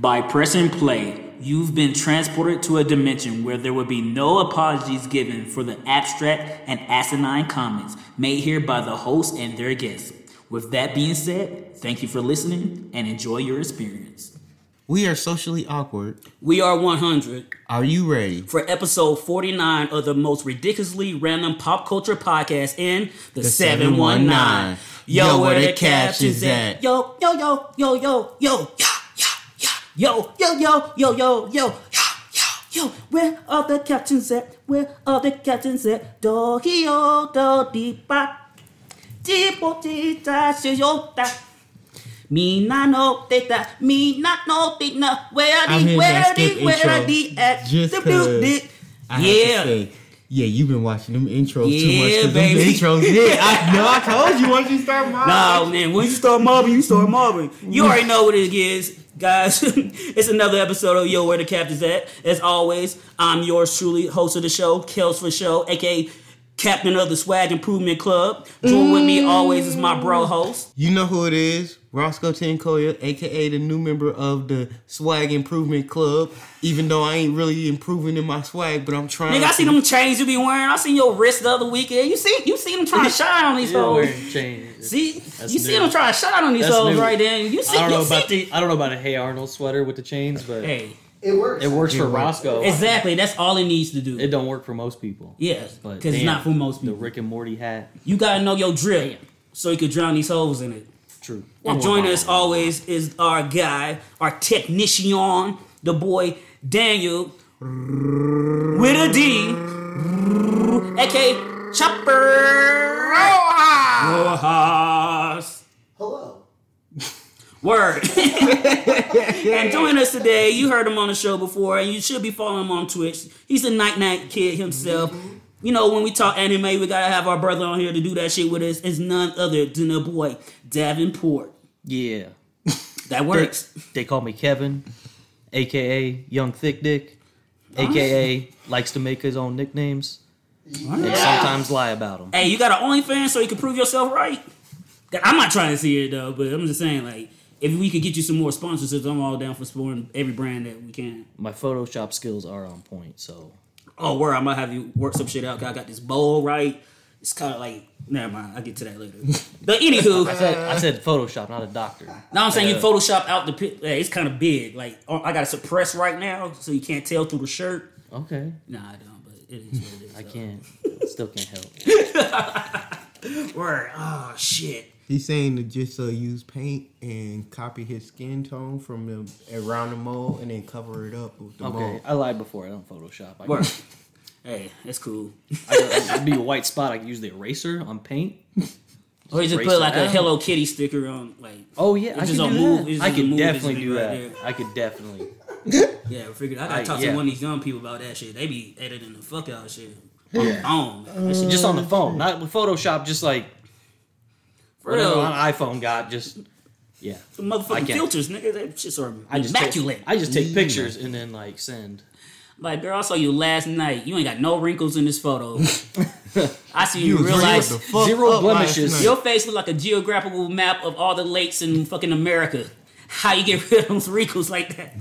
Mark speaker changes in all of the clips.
Speaker 1: By pressing play, you've been transported to a dimension where there will be no apologies given for the abstract and asinine comments made here by the host and their guests. With that being said, thank you for listening and enjoy your experience.
Speaker 2: We are socially awkward.
Speaker 1: We are 100
Speaker 2: Are you ready?
Speaker 1: for episode 49 of the most ridiculously random pop culture podcast in the, 719. Yo, where the captions at? Yo, yo, yo, yo, yo, yo, yeah, yeah. Yo, yo, yo, yo, yo, yo, yeah, yeah, yo. Where are the captions at? Where are the captions at? Do, hi, yo, do, di, ba. Di, bo, di, da, shi, yo, da. Me not know they that me not know they not where
Speaker 2: I'm
Speaker 1: the
Speaker 2: here
Speaker 1: where
Speaker 2: to
Speaker 1: the
Speaker 2: skip
Speaker 1: where
Speaker 2: intro
Speaker 1: the at
Speaker 2: just
Speaker 1: the dick.
Speaker 2: I have
Speaker 1: Yeah.
Speaker 2: to say, yeah, you've been watching them intros
Speaker 1: Yeah,
Speaker 2: too much. 'cause
Speaker 1: baby.
Speaker 2: Them intros, yeah, I know. I told you once you start mine.
Speaker 1: No, man, when you start mobbing, you start mobbing. You already know what it is, guys. it's another episode of Yo, Where the Captain's At. As always, I'm yours truly, host of the show, Kels for Show, aka Captain of the Swag Improvement Club. Join with me always is my bro mm. host.
Speaker 2: You know who it is? Roscoe Tenkoya, aka the new member of the Swag Improvement Club. Even though I ain't really improving in my swag, but I'm trying.
Speaker 1: Nigga, I see them chains you be wearing. I seen your wrist the other weekend. You see, you see them trying to shine on these
Speaker 3: You're
Speaker 1: hoes.
Speaker 3: wearing chains.
Speaker 1: See,
Speaker 3: That's
Speaker 1: you see them trying to shine on these
Speaker 3: That's
Speaker 1: hoes right there. You see,
Speaker 3: I don't know
Speaker 1: you
Speaker 3: about
Speaker 1: see.
Speaker 3: the I don't know about a Hey Arnold sweater with the chains, but
Speaker 1: Hey,
Speaker 4: It works.
Speaker 3: it works
Speaker 2: It
Speaker 3: for
Speaker 2: works.
Speaker 3: Roscoe.
Speaker 1: exactly. That's all it needs to do.
Speaker 3: It don't work for most people.
Speaker 1: Yes,
Speaker 3: But
Speaker 1: because it's
Speaker 3: damn,
Speaker 1: not for most people. The.
Speaker 3: Rick and Morty hat.
Speaker 1: You gotta know your drill, so you could drown these holes in it.
Speaker 3: True.
Speaker 1: And joining us always is our guy, our technician, the boy Daniel with a D, aka Chopper Rojas.
Speaker 4: Hello.
Speaker 1: Word. and join us today, you heard him on the show before, and you should be following him on Twitch. He's a night night kid himself. You know, when we talk anime, we gotta have our brother on here to do that shit with us. It's none other than the boy Davenport.
Speaker 3: Yeah.
Speaker 1: That works.
Speaker 3: they call me Kevin, aka Young Thick Dick, aka likes to make his own nicknames and sometimes lie about them.
Speaker 1: Hey, you got an OnlyFans so you can prove yourself right? I'm not trying to see it though, but I'm just saying, like, if we could get you some more sponsorships, I'm all down for supporting every brand that we can.
Speaker 3: My Photoshop skills are on point, so
Speaker 1: Oh, word, I might have you work some shit out. I got this bowl right. It's kind of like, never mind, I'll get to that later. But anywho,
Speaker 3: I said, I said Photoshop, not a doctor.
Speaker 1: now I'm saying you
Speaker 3: uh,
Speaker 1: Photoshop out the pit. Hey, it's kind of big. Like, oh, I got to suppress right now so you can't tell through the shirt.
Speaker 3: Okay,
Speaker 1: Nah, I don't, but it is what it is.
Speaker 3: I
Speaker 1: though.
Speaker 3: can't, still can't help.
Speaker 1: Word, oh, shit.
Speaker 2: He's saying to just uh, use paint and copy his skin tone from the around the mold and then cover it up with the
Speaker 3: Okay,
Speaker 2: mold.
Speaker 3: I lied before. I don't Photoshop. I,
Speaker 1: Word. hey, that's cool.
Speaker 3: I, I'd be a white spot. I could use the eraser on paint.
Speaker 1: Or you just put like a
Speaker 3: out.
Speaker 1: Hello Kitty sticker on, like,
Speaker 3: Oh yeah, I
Speaker 1: just
Speaker 3: could
Speaker 1: a
Speaker 3: do
Speaker 1: move-
Speaker 3: that. I
Speaker 1: just a
Speaker 3: could definitely do that.
Speaker 1: there?
Speaker 3: I could definitely.
Speaker 1: yeah, I figured I gotta
Speaker 3: I-
Speaker 1: talk to one of these young people about that shit. They be editing the fuck out of shit.
Speaker 3: Yeah.
Speaker 1: On that shit
Speaker 3: Just on the phone, not with Photoshop. Just like
Speaker 1: for
Speaker 3: whatever
Speaker 1: real.
Speaker 3: an iPhone got. Just yeah.
Speaker 1: The motherfucking filters, nigga. That shits are
Speaker 3: I just
Speaker 1: immaculate.
Speaker 3: Take, I just take pictures and then like send.
Speaker 1: like, girl, I saw you last night. You ain't got no wrinkles in this photo. I see you,
Speaker 2: You
Speaker 1: in
Speaker 2: was
Speaker 1: real
Speaker 2: real
Speaker 1: life.
Speaker 2: the fuck
Speaker 3: Zero blemishes.
Speaker 1: Your face look like a geographical map of all the lakes in fucking America. How you get rid of those wrinkles like that?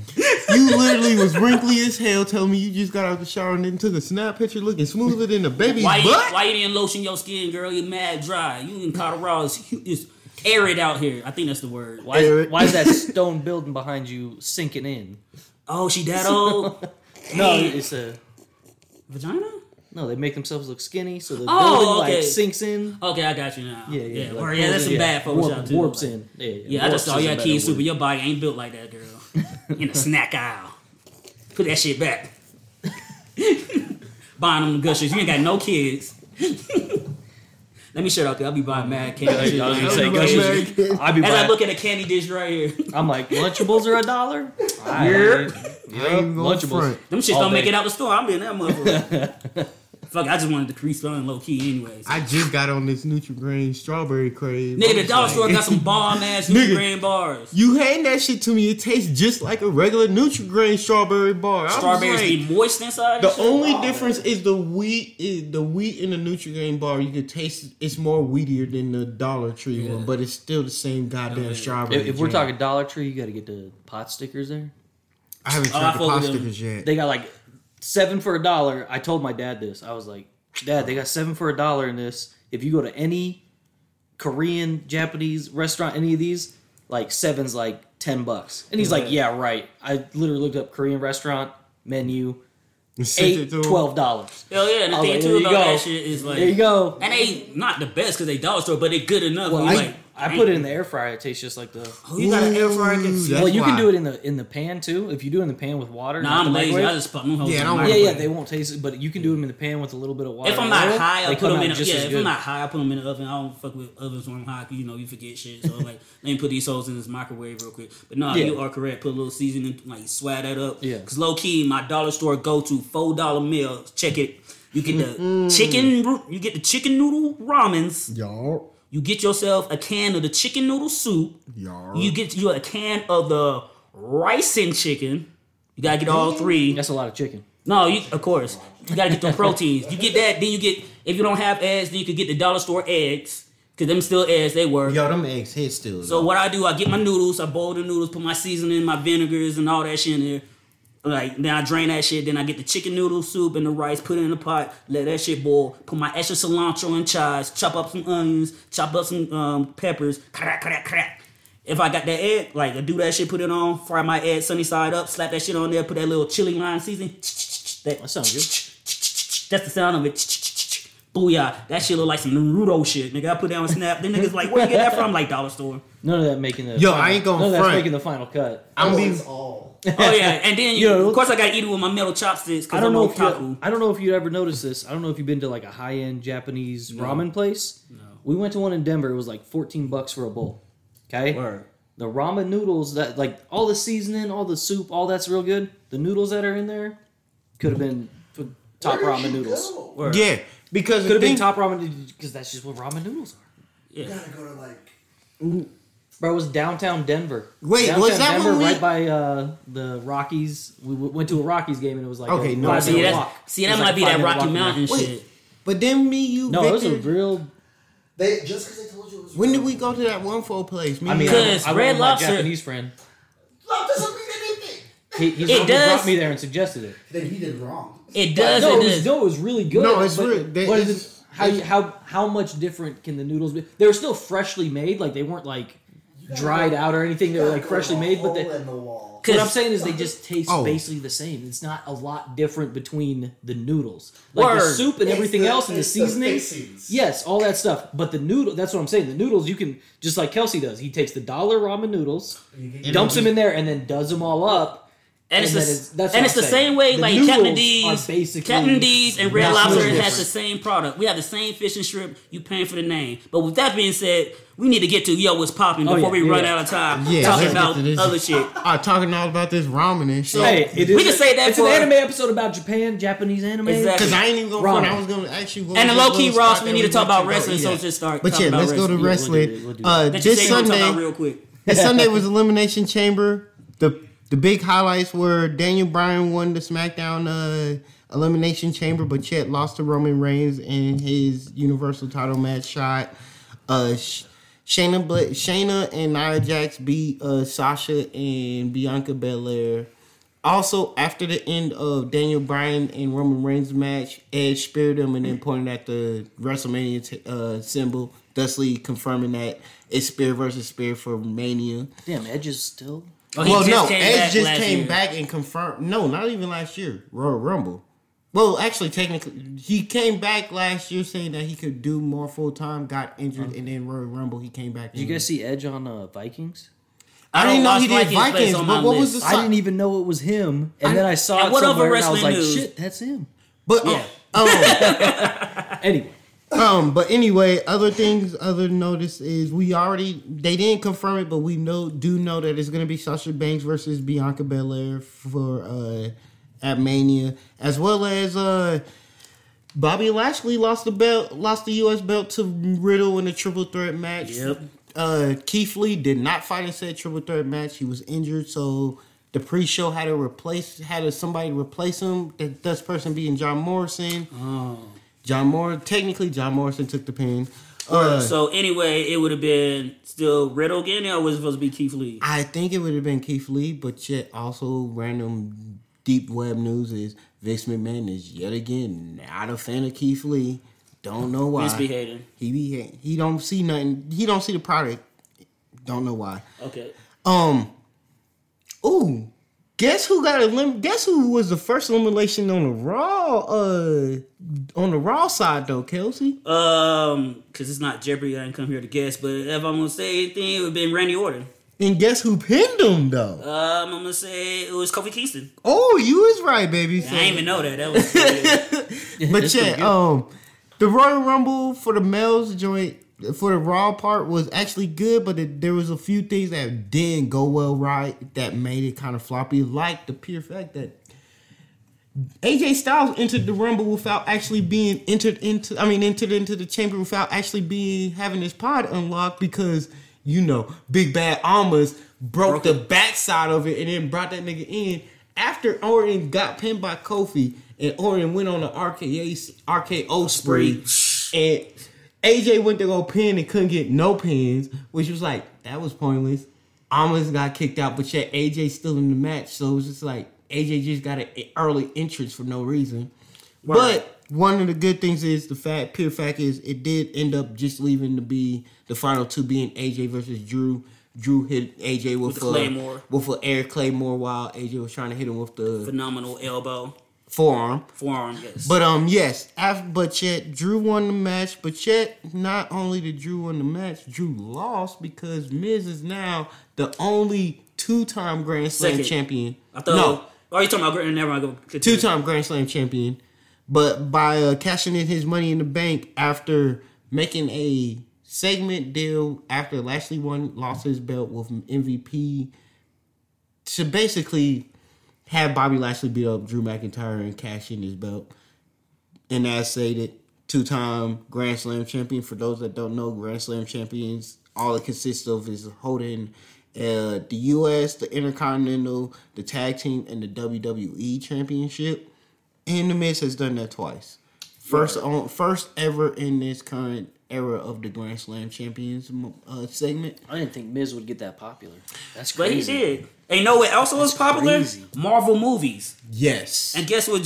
Speaker 2: You literally was wrinkly as hell telling me you just got out the shower and then took a snap picture looking smoother than a baby's
Speaker 1: Why you,
Speaker 2: butt.
Speaker 1: why you didn't lotion your skin, girl? You're mad dry. You in Colorado, it's, hu- it's arid out here. I think that's the word.
Speaker 3: Why?
Speaker 2: Eric.
Speaker 3: Why is that stone building behind you sinking in?
Speaker 1: Oh, she that old?
Speaker 3: No,
Speaker 1: Hey.
Speaker 3: it's a
Speaker 1: Vagina?
Speaker 3: No. They make themselves look skinny, so the
Speaker 1: Oh,
Speaker 3: building
Speaker 1: okay.
Speaker 3: like sinks in.
Speaker 1: Okay, I got you now.
Speaker 3: Yeah, yeah,
Speaker 1: yeah.
Speaker 3: like,
Speaker 1: Or, yeah, that's some
Speaker 3: yeah,
Speaker 1: bad Photoshop
Speaker 3: warp-
Speaker 1: too.
Speaker 3: Warps
Speaker 1: Like,
Speaker 3: in. Yeah, yeah.
Speaker 1: Yeah, I just saw
Speaker 3: is a
Speaker 1: your
Speaker 3: better
Speaker 1: kids but your body ain't built like that, girl. in a snack aisle. Put that shit back. buying them gushers. You ain't got no kids. Let me shut up, I'll be buying mad candy.
Speaker 3: I
Speaker 1: shit.
Speaker 3: was gonna say gushers.
Speaker 2: man,
Speaker 3: I'd be
Speaker 1: As I look at a candy dish right here,
Speaker 3: I'm like, Lunchables are a dollar?
Speaker 1: Yeah.
Speaker 3: Yep.
Speaker 2: I ain't gonna front.
Speaker 1: them shits
Speaker 3: All
Speaker 1: don't make it out the store. I'm in that motherfucker. Fuck, I just wanted to decrease fun low key anyways.
Speaker 2: I just got on this Nutri-Grain strawberry craze.
Speaker 1: Nigga, the dollar store got some bomb ass
Speaker 2: Nigga.
Speaker 1: Nutri-Grain bars.
Speaker 2: You hand that shit to me, it tastes just like a regular Nutri-Grain strawberry bar. I was
Speaker 1: Strawberries
Speaker 2: like,
Speaker 1: be moist inside.
Speaker 2: The only
Speaker 1: Oh,
Speaker 2: difference is the wheat. Is the wheat in the Nutri-Grain bar, you can taste it's more wheatier than the Dollar Tree
Speaker 1: Yeah.
Speaker 2: one, but it's still the same goddamn oh,
Speaker 1: yeah.
Speaker 2: strawberry.
Speaker 3: If, if we're talking Dollar Tree, you got to get the pot stickers there.
Speaker 2: I haven't
Speaker 1: Oh,
Speaker 2: tried the
Speaker 1: fuck
Speaker 2: pop
Speaker 1: them.
Speaker 2: stickers yet.
Speaker 3: They got like seven for a dollar. I told my dad this. I was like, Dad, they got seven for a dollar in this. If you go to any Korean, Japanese restaurant, any of these, like seven's like ten bucks. And he's like, Yeah, right. I literally looked up Korean restaurant menu,
Speaker 2: You sent it
Speaker 3: eight,
Speaker 2: to 'em?
Speaker 3: twelve dollars.
Speaker 1: Hell yeah, and the thing
Speaker 3: like,
Speaker 1: too about
Speaker 3: go.
Speaker 1: that shit is like,
Speaker 3: There you go.
Speaker 1: and they not the best because they dollar store, but they good enough.
Speaker 3: Well, I,
Speaker 1: like,
Speaker 3: I put it in the air fryer. It tastes just like the.
Speaker 1: Oh, you got an air fryer?
Speaker 2: That's
Speaker 3: well, you can
Speaker 2: why.
Speaker 3: do it in the in the pan too. If you do it in the pan with water,
Speaker 1: Nah,
Speaker 3: not
Speaker 1: I'm
Speaker 3: the
Speaker 1: lazy.
Speaker 3: microwave.
Speaker 1: I just put them hoes
Speaker 2: Yeah,
Speaker 1: in the
Speaker 2: don't
Speaker 3: Yeah,
Speaker 1: microwave.
Speaker 3: yeah, they won't taste it, but you can do them in the pan with a little bit of water.
Speaker 1: If I'm not
Speaker 3: oil,
Speaker 1: high, I
Speaker 3: they
Speaker 1: put them in.
Speaker 3: out just
Speaker 1: yeah, if
Speaker 3: good.
Speaker 1: I'm not high, I put them in the oven. I don't fuck with ovens when I'm high. 'cause You know, you forget shit. So like, let me put these hoes in this microwave real quick. But no,
Speaker 3: Yeah.
Speaker 1: you are correct. Put a little seasoning, like swag that up.
Speaker 3: Yeah.
Speaker 1: Cause low key, my dollar store go to four dollar meal. Check it. You get the
Speaker 3: Mm-hmm.
Speaker 1: chicken. ru- You get the chicken noodle ramens.
Speaker 2: Y'all.
Speaker 1: You get yourself a can of the chicken noodle soup.
Speaker 2: Y'all.
Speaker 1: You get you a can of the rice and chicken. You gotta get all three.
Speaker 3: Mm, that's a lot of chicken.
Speaker 1: No, you of course you gotta get the proteins. You get that, then you get if you don't have eggs, then you could get the dollar store eggs because them still eggs they work.
Speaker 2: Yo, them eggs hit still.
Speaker 1: So what I do, I get my noodles, I boil the noodles, put my seasoning, my vinegars, and all that shit in there. Like then I drain that shit. Then I get the chicken noodle soup and the rice, put it in the pot, let that shit boil. Put my extra cilantro and chives, chop up some onions, chop up some um, peppers. Crack, crack, crack. If I got that egg, like I do that shit, put it on, fry my egg sunny side up, slap that shit on there, put that little chili lime seasoning. That,
Speaker 3: That sounds good.
Speaker 1: That's the sound of it. Booyah. That shit look like some Naruto shit. Nigga, I put down a snap. Then niggas like, where you get that from? Like dollar store.
Speaker 3: None of that making the.
Speaker 2: Yo,
Speaker 3: final-
Speaker 2: I ain't gonna
Speaker 3: None of that's
Speaker 2: front.
Speaker 3: making the final cut.
Speaker 2: I'm
Speaker 4: That
Speaker 2: be
Speaker 4: all.
Speaker 1: Oh yeah, and then you,
Speaker 3: You know,
Speaker 1: of course I gotta eat it with my metal chopsticks
Speaker 3: I
Speaker 1: because
Speaker 3: don't
Speaker 1: I'm
Speaker 3: know if you. I don't know if you ever noticed this. I don't know if you've been to like a high end Japanese ramen place. No. We went to one in Denver. It was like fourteen bucks for a bowl. Okay.
Speaker 1: Word.
Speaker 3: The ramen noodles that like all the seasoning, all the soup, all that's real good. The noodles that are in there could have been top ramen noodles.
Speaker 1: Word.
Speaker 2: yeah because
Speaker 3: Could have been top ramen because that's just what ramen noodles are.
Speaker 4: You gotta go to like.
Speaker 3: Bro, it was downtown Denver.
Speaker 2: Wait,
Speaker 3: downtown
Speaker 2: was that
Speaker 3: Denver,
Speaker 2: when we-
Speaker 3: right by uh, the Rockies? We w- went to a Rockies game and it was like
Speaker 2: Okay,
Speaker 3: a
Speaker 2: no,
Speaker 3: five
Speaker 1: see,
Speaker 3: minute
Speaker 1: that's,
Speaker 3: walk.
Speaker 1: see, that might
Speaker 3: like
Speaker 1: be that
Speaker 3: five-minute
Speaker 1: Rocky
Speaker 3: walk from
Speaker 1: Mountain
Speaker 3: there.
Speaker 2: Wait.
Speaker 1: shit.
Speaker 2: But then me, you,
Speaker 3: No, it was a real.
Speaker 4: They just because they told you it was.
Speaker 2: when did we go to that one fold place? Me
Speaker 3: I mean,
Speaker 2: and-
Speaker 3: I,
Speaker 1: Because
Speaker 3: I went
Speaker 1: Red
Speaker 3: with my Japanese friend.
Speaker 4: That doesn't mean anything.
Speaker 3: He, he's
Speaker 1: It
Speaker 3: the one who
Speaker 1: does.
Speaker 3: brought me there and suggested it.
Speaker 4: Then he did wrong.
Speaker 1: It does.
Speaker 3: no,
Speaker 1: it
Speaker 3: it was, no, it was really good.
Speaker 2: No, it's
Speaker 3: but,
Speaker 2: real. They-
Speaker 3: but
Speaker 2: it's-
Speaker 3: it- how you, how how much different can the noodles be? They were still freshly made. Like they weren't like dried out or anything. They were like freshly made. But they,
Speaker 4: Hole in the wall.
Speaker 3: what I'm saying is they just taste
Speaker 2: Oh.
Speaker 3: basically the same. It's not a lot different between the noodles, like the
Speaker 1: Word.
Speaker 3: soup and
Speaker 4: It's
Speaker 3: everything
Speaker 4: the-
Speaker 3: else, and the
Speaker 4: it's the
Speaker 3: seasonings.
Speaker 4: fixings.
Speaker 3: yes, all that stuff. But the noodle, that's what I'm saying. The noodles, you can just like Kelsey does. He takes the dollar ramen noodles,
Speaker 4: You
Speaker 3: dumps them in there, and then does them all up.
Speaker 1: And it's, the,
Speaker 3: then that's
Speaker 1: and it's the
Speaker 3: I'm saying.
Speaker 1: same way
Speaker 3: The
Speaker 1: like Captain
Speaker 3: are
Speaker 1: D's, Captain D's and Red Lobster
Speaker 3: much
Speaker 1: has the same product. We have the same fish and shrimp. You paying for the name. But with that being said, we need to get to yo what's popping
Speaker 3: Oh,
Speaker 1: before
Speaker 3: yeah,
Speaker 1: we run out of time
Speaker 2: Yeah,
Speaker 1: talking about
Speaker 2: this.
Speaker 1: other shit.
Speaker 2: Ah, talking all about this ramen and shit.
Speaker 3: Hey, it is.
Speaker 1: We can say that
Speaker 3: it's
Speaker 1: for-
Speaker 3: an anime episode about Japan, Japanese anime.
Speaker 1: Exactly.
Speaker 2: Cause I ain't even gonna
Speaker 3: Ramen.
Speaker 2: front. I was gonna actually. you. what
Speaker 1: And the low key Ross, we need to talk about wrestling, so
Speaker 2: Yeah.
Speaker 1: just start.
Speaker 2: But yeah, let's go to
Speaker 1: wrestling.
Speaker 3: Yeah, we'll do
Speaker 2: wrestling.
Speaker 3: it, we'll do it.
Speaker 2: Uh,
Speaker 1: That
Speaker 2: this
Speaker 1: say you wanna talk
Speaker 2: Sunday,
Speaker 1: real quick.
Speaker 2: this Sunday was Elimination Chamber. The the big highlights were Daniel Bryan won the SmackDown uh, Elimination Chamber, but Chet lost to Roman Reigns in his Universal Title match shot. Uh, Sh- Shayna Shayna and Nia Jax beat uh, Sasha and Bianca Belair. Also, after the end of Daniel Bryan and Roman Reigns match, Edge speared him and then pointed at the WrestleMania t- uh, symbol, thusly confirming that it's spear versus spear for Mania.
Speaker 3: Damn, Edge is still.
Speaker 1: Oh,
Speaker 2: well, no, Edge just came
Speaker 1: year.
Speaker 2: back and confirmed. No, not even last year. Royal Rumble. Well, actually, technically, he came back last year saying that he could do more full time. Got injured, and then Royal Rumble he came back.
Speaker 3: Did you guys see Edge on uh, Vikings?
Speaker 2: I,
Speaker 1: don't
Speaker 2: didn't know he did
Speaker 1: Vikings, but it's
Speaker 2: Vikings, but
Speaker 1: my
Speaker 2: what was
Speaker 1: list.
Speaker 2: the?
Speaker 3: I didn't even know it was him, and then I saw it
Speaker 1: what
Speaker 3: somewhere, and I was like,
Speaker 1: news?
Speaker 3: "Shit, that's him."
Speaker 2: But
Speaker 1: Yeah.
Speaker 2: oh,
Speaker 3: Anyway,
Speaker 2: Um, but anyway, other things, other notice is we already they didn't confirm it, but we know do know that it's gonna be Sasha Banks versus Bianca Belair for uh at Mania, as well as uh Bobby Lashley lost the belt, lost the U.S. belt to Riddle in a triple threat match.
Speaker 1: Yep.
Speaker 2: Uh, Keith Lee did not fight in said triple threat match. He was injured, so the pre-show had to replace had to somebody replace him. That thus person being John Morrison.
Speaker 1: Oh.
Speaker 2: John Moore, technically, John Morrison took the pin. Uh,
Speaker 1: so anyway, it would have been still Riddle again, or was it supposed to be Keith Lee?
Speaker 2: I think it would have been Keith Lee, but yet also random deep web news is Vince McMahon is yet again not a fan of Keith Lee. Don't know why.
Speaker 1: Vince be hating.
Speaker 2: He be hating. he don't see nothing. He don't see the product. Don't know why.
Speaker 1: Okay.
Speaker 2: Um. Ooh. Guess who got elim- Guess who was the first elimination on the Raw? Uh, on the Raw side though, Kelsey.
Speaker 1: Um, because it's not Jeopardy, I didn't come here to guess. But if I'm gonna say anything, it would have been Randy Orton.
Speaker 2: And guess who pinned him though?
Speaker 1: Um, I'm gonna say it was Kofi Kingston.
Speaker 2: Oh, you was right, baby.
Speaker 1: I didn't even know that. That was
Speaker 2: but yeah, um, the Royal Rumble for the males joint for the Raw part was actually good, but it, there was a few things that didn't go well right that made it kind of floppy, like the pure fact that AJ Styles entered the Rumble without actually being entered into. I mean, entered into the chamber without actually being having his pod unlocked because you know Big Bad Omos broke,
Speaker 1: Broke
Speaker 2: the
Speaker 1: it.
Speaker 2: backside of it and then brought that nigga in after Orton got pinned by Kofi and Orton went on the RKA RKO spree and AJ went to go pin and couldn't get no pins, which was like that was pointless. Almost got kicked out, but yet AJ still in the match, so it was just like AJ just got an early entrance for no reason. But one of the good things is the fact, pure fact is, it did end up just leaving to be the final two being AJ versus Drew. Drew hit AJ with,
Speaker 1: With
Speaker 2: a
Speaker 1: Claymore.
Speaker 2: with uh, a air claymore while AJ was trying to hit him with the
Speaker 1: phenomenal elbow,
Speaker 2: forearm.
Speaker 1: forearm. Yes.
Speaker 2: But um, yes, after, but yet Drew won the match. But yet, not only did Drew win the match, Drew lost because Miz is now the only two-time Grand Slam
Speaker 1: Second.
Speaker 2: champion.
Speaker 1: I thought.
Speaker 2: no,
Speaker 1: Oh, you talking about? Never mind. Go. continue.
Speaker 2: two-time Grand Slam champion. But by uh, cashing in his Money in the Bank after making a segment deal after Lashley won lost his belt with MVP to basically have Bobby Lashley beat up Drew McIntyre and cash in his belt. And as stated, two-time Grand Slam champion. For those that don't know, Grand Slam champions, all it consists of is holding uh, the U.S., the Intercontinental, the Tag Team, and the WWE Championship. And The Miz has done that twice. First on, first ever in this current era of the Grand Slam champions uh, segment.
Speaker 3: I didn't think Miz would get that popular. That's crazy.
Speaker 1: But he
Speaker 3: crazy.
Speaker 1: did. And you know what also was popular?
Speaker 3: crazy.
Speaker 1: Marvel movies.
Speaker 2: Yes.
Speaker 1: And guess what?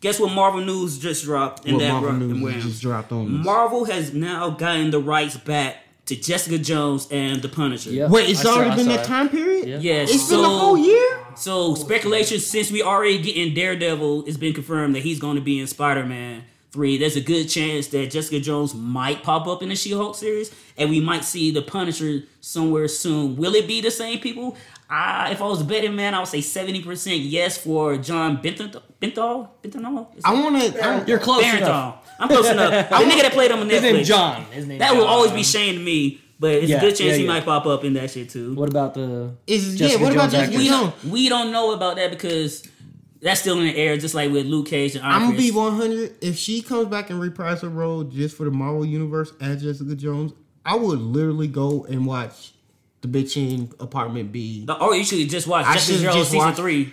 Speaker 1: Guess what? Marvel news just dropped in
Speaker 2: what
Speaker 1: that
Speaker 2: Marvel
Speaker 1: run-
Speaker 2: News
Speaker 1: where-
Speaker 2: just dropped on this.
Speaker 1: Marvel has now gotten the rights back to Jessica Jones and the Punisher.
Speaker 3: Yep.
Speaker 2: Wait, it's
Speaker 3: I
Speaker 2: already
Speaker 3: I
Speaker 2: been that
Speaker 3: it.
Speaker 2: time period?
Speaker 3: Yeah.
Speaker 1: Yes.
Speaker 2: It's
Speaker 1: so,
Speaker 2: been a whole year?
Speaker 1: So speculation since we already getting Daredevil, it's been confirmed that he's going to be in Spider Man three. There's a good chance that Jessica Jones might pop up in the She Hulk series, and we might see the Punisher somewhere soon. Will it be the same people? Uh, if I was betting man, I would say seventy percent yes for John Benthal. Benthal. Benthal.
Speaker 2: I want to.
Speaker 3: You're close
Speaker 1: Barenthal.
Speaker 3: enough.
Speaker 1: I'm close enough. The nigga that played him on
Speaker 3: His
Speaker 1: Netflix.
Speaker 3: name John. His name
Speaker 1: That will always be Shane to me, but it's
Speaker 3: Yeah,
Speaker 1: a good chance
Speaker 3: yeah,
Speaker 1: he
Speaker 3: yeah.
Speaker 1: might pop up in that shit too.
Speaker 3: What about the?
Speaker 2: Is yeah?
Speaker 3: Jessica
Speaker 2: What about
Speaker 3: Jones
Speaker 2: Jessica
Speaker 1: we
Speaker 2: Jones?
Speaker 1: don't we don't know about that because that's still in the air, just like with Luke Cage and Iron
Speaker 2: I'm gonna be 100. If she comes back and reprise her role just for the Marvel Universe as Jessica Jones, I would literally go and watch the bitch in Apartment B.
Speaker 1: The- Or you should just watch
Speaker 2: I
Speaker 1: Jessica
Speaker 2: should've
Speaker 1: Jones season
Speaker 2: watched-
Speaker 1: three.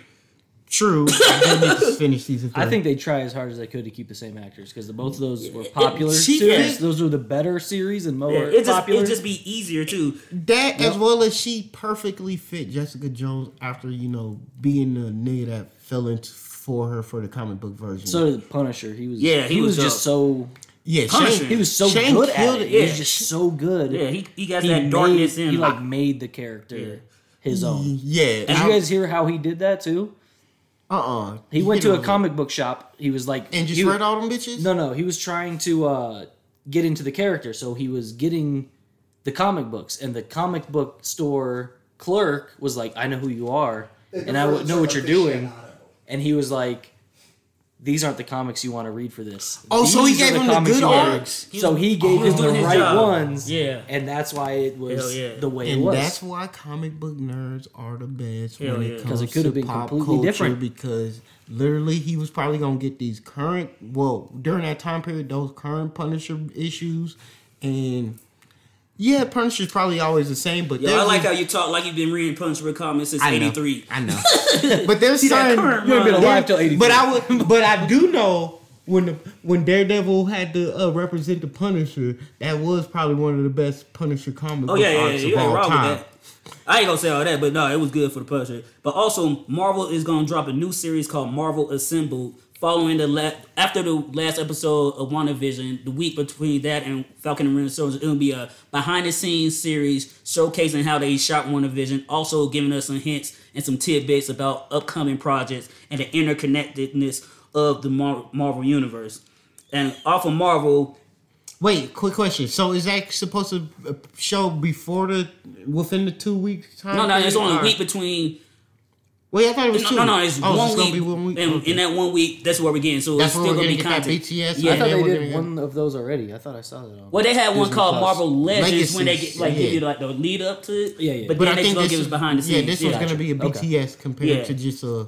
Speaker 2: True, I did need to finish season three.
Speaker 3: I think they try as hard as they could to keep the same actors because both of those were popular
Speaker 2: she-
Speaker 3: series.
Speaker 2: yeah.
Speaker 3: Those were the better series and more
Speaker 1: Yeah, it just
Speaker 3: popular.
Speaker 1: it just be easier too.
Speaker 2: that as well as she perfectly fit Jessica Jones after you know being the nigga that fell into for her for the comic book version.
Speaker 3: so did Punisher. He was
Speaker 1: Yeah,
Speaker 3: he,
Speaker 1: he
Speaker 3: was,
Speaker 1: was
Speaker 3: just so
Speaker 2: yeah,
Speaker 1: Punisher.
Speaker 2: Shane,
Speaker 3: he was so
Speaker 2: Shane
Speaker 3: good at
Speaker 2: killed
Speaker 3: it. He was just so good.
Speaker 1: Yeah, he he got
Speaker 3: he
Speaker 1: that darkness in.
Speaker 3: he like made the character
Speaker 1: Yeah.
Speaker 3: his own.
Speaker 2: Yeah,
Speaker 3: Did you guys hear how he did that too?
Speaker 2: Uh uh
Speaker 3: He went to a comic book shop. He was like
Speaker 2: and just
Speaker 3: he,
Speaker 2: read all them bitches.
Speaker 3: No, no, he was trying to uh, get into the character, so he was getting the comic books, and the comic book store clerk was like, "I know who you are, and I know what you're doing," and he was like. These aren't the comics you want to read for this.
Speaker 2: Oh, so he
Speaker 3: are
Speaker 2: gave him the good arcs?
Speaker 3: So he gave
Speaker 1: was
Speaker 3: him the right
Speaker 1: job.
Speaker 3: ones.
Speaker 1: Yeah.
Speaker 3: and that's why it was
Speaker 1: yeah.
Speaker 3: the way it
Speaker 2: And
Speaker 3: was.
Speaker 2: that's why comic book nerds are the best
Speaker 1: Hell
Speaker 2: when
Speaker 1: yeah.
Speaker 2: it
Speaker 3: 'Cause
Speaker 2: comes
Speaker 3: it
Speaker 2: to
Speaker 3: been
Speaker 2: pop
Speaker 3: completely
Speaker 2: culture
Speaker 3: different.
Speaker 2: Because literally, he was probably gonna get these current. Well, during that time period, those current Punisher issues, and yeah, Punisher's probably always the same. But
Speaker 1: Yo, I like how you talk like you've been reading Punisher comics since '83.
Speaker 2: I know, but there's
Speaker 1: that
Speaker 2: certain.
Speaker 1: current
Speaker 3: You ain't been alive till 83.
Speaker 2: But I would, but I do know when the when Daredevil had to uh, represent the Punisher, that was probably one of the best Punisher comic
Speaker 1: Oh yeah, yeah, yeah. You ain't wrong
Speaker 2: time.
Speaker 1: with that. I ain't gonna say all that, but no, it was good for the Punisher. But also, Marvel is gonna drop a new series called Marvel Assembled, following the la- after the last episode of WandaVision. The week between that and Falcon and Winter Soldier, it'll be a behind the scenes series showcasing how they shot WandaVision, also giving us some hints and some tidbits about upcoming projects and the interconnectedness of the Mar- Marvel universe. And off of Marvel,
Speaker 2: Wait, quick question. So is that supposed to show before the within the two week time?
Speaker 1: no, no, it's only a week between
Speaker 2: Wait, I thought it was
Speaker 1: No,
Speaker 2: two.
Speaker 1: no, no, it's
Speaker 2: oh,
Speaker 1: one,
Speaker 2: it's
Speaker 1: week,
Speaker 2: gonna be one week.
Speaker 1: And
Speaker 2: Okay.
Speaker 1: in that one week, that's what we're getting. So
Speaker 2: That's
Speaker 1: it's
Speaker 2: where
Speaker 1: still
Speaker 2: we're
Speaker 1: gonna be
Speaker 2: gonna get that
Speaker 1: content.
Speaker 2: BTS.
Speaker 1: Yeah.
Speaker 3: I thought
Speaker 2: then
Speaker 3: they did
Speaker 2: gonna
Speaker 3: one of those already. I thought I saw that on.
Speaker 1: Well, they had one
Speaker 3: Disney
Speaker 1: called
Speaker 3: Plus.
Speaker 1: Marvel Legends when they get like give
Speaker 2: yeah.
Speaker 1: you like the lead up to it.
Speaker 3: Yeah, yeah.
Speaker 1: But,
Speaker 2: But
Speaker 1: then
Speaker 2: I think this
Speaker 1: give us
Speaker 2: is-
Speaker 1: behind the scenes.
Speaker 2: Yeah, this was gonna be a
Speaker 3: Okay.
Speaker 2: BTS compared
Speaker 1: Yeah.
Speaker 2: to just a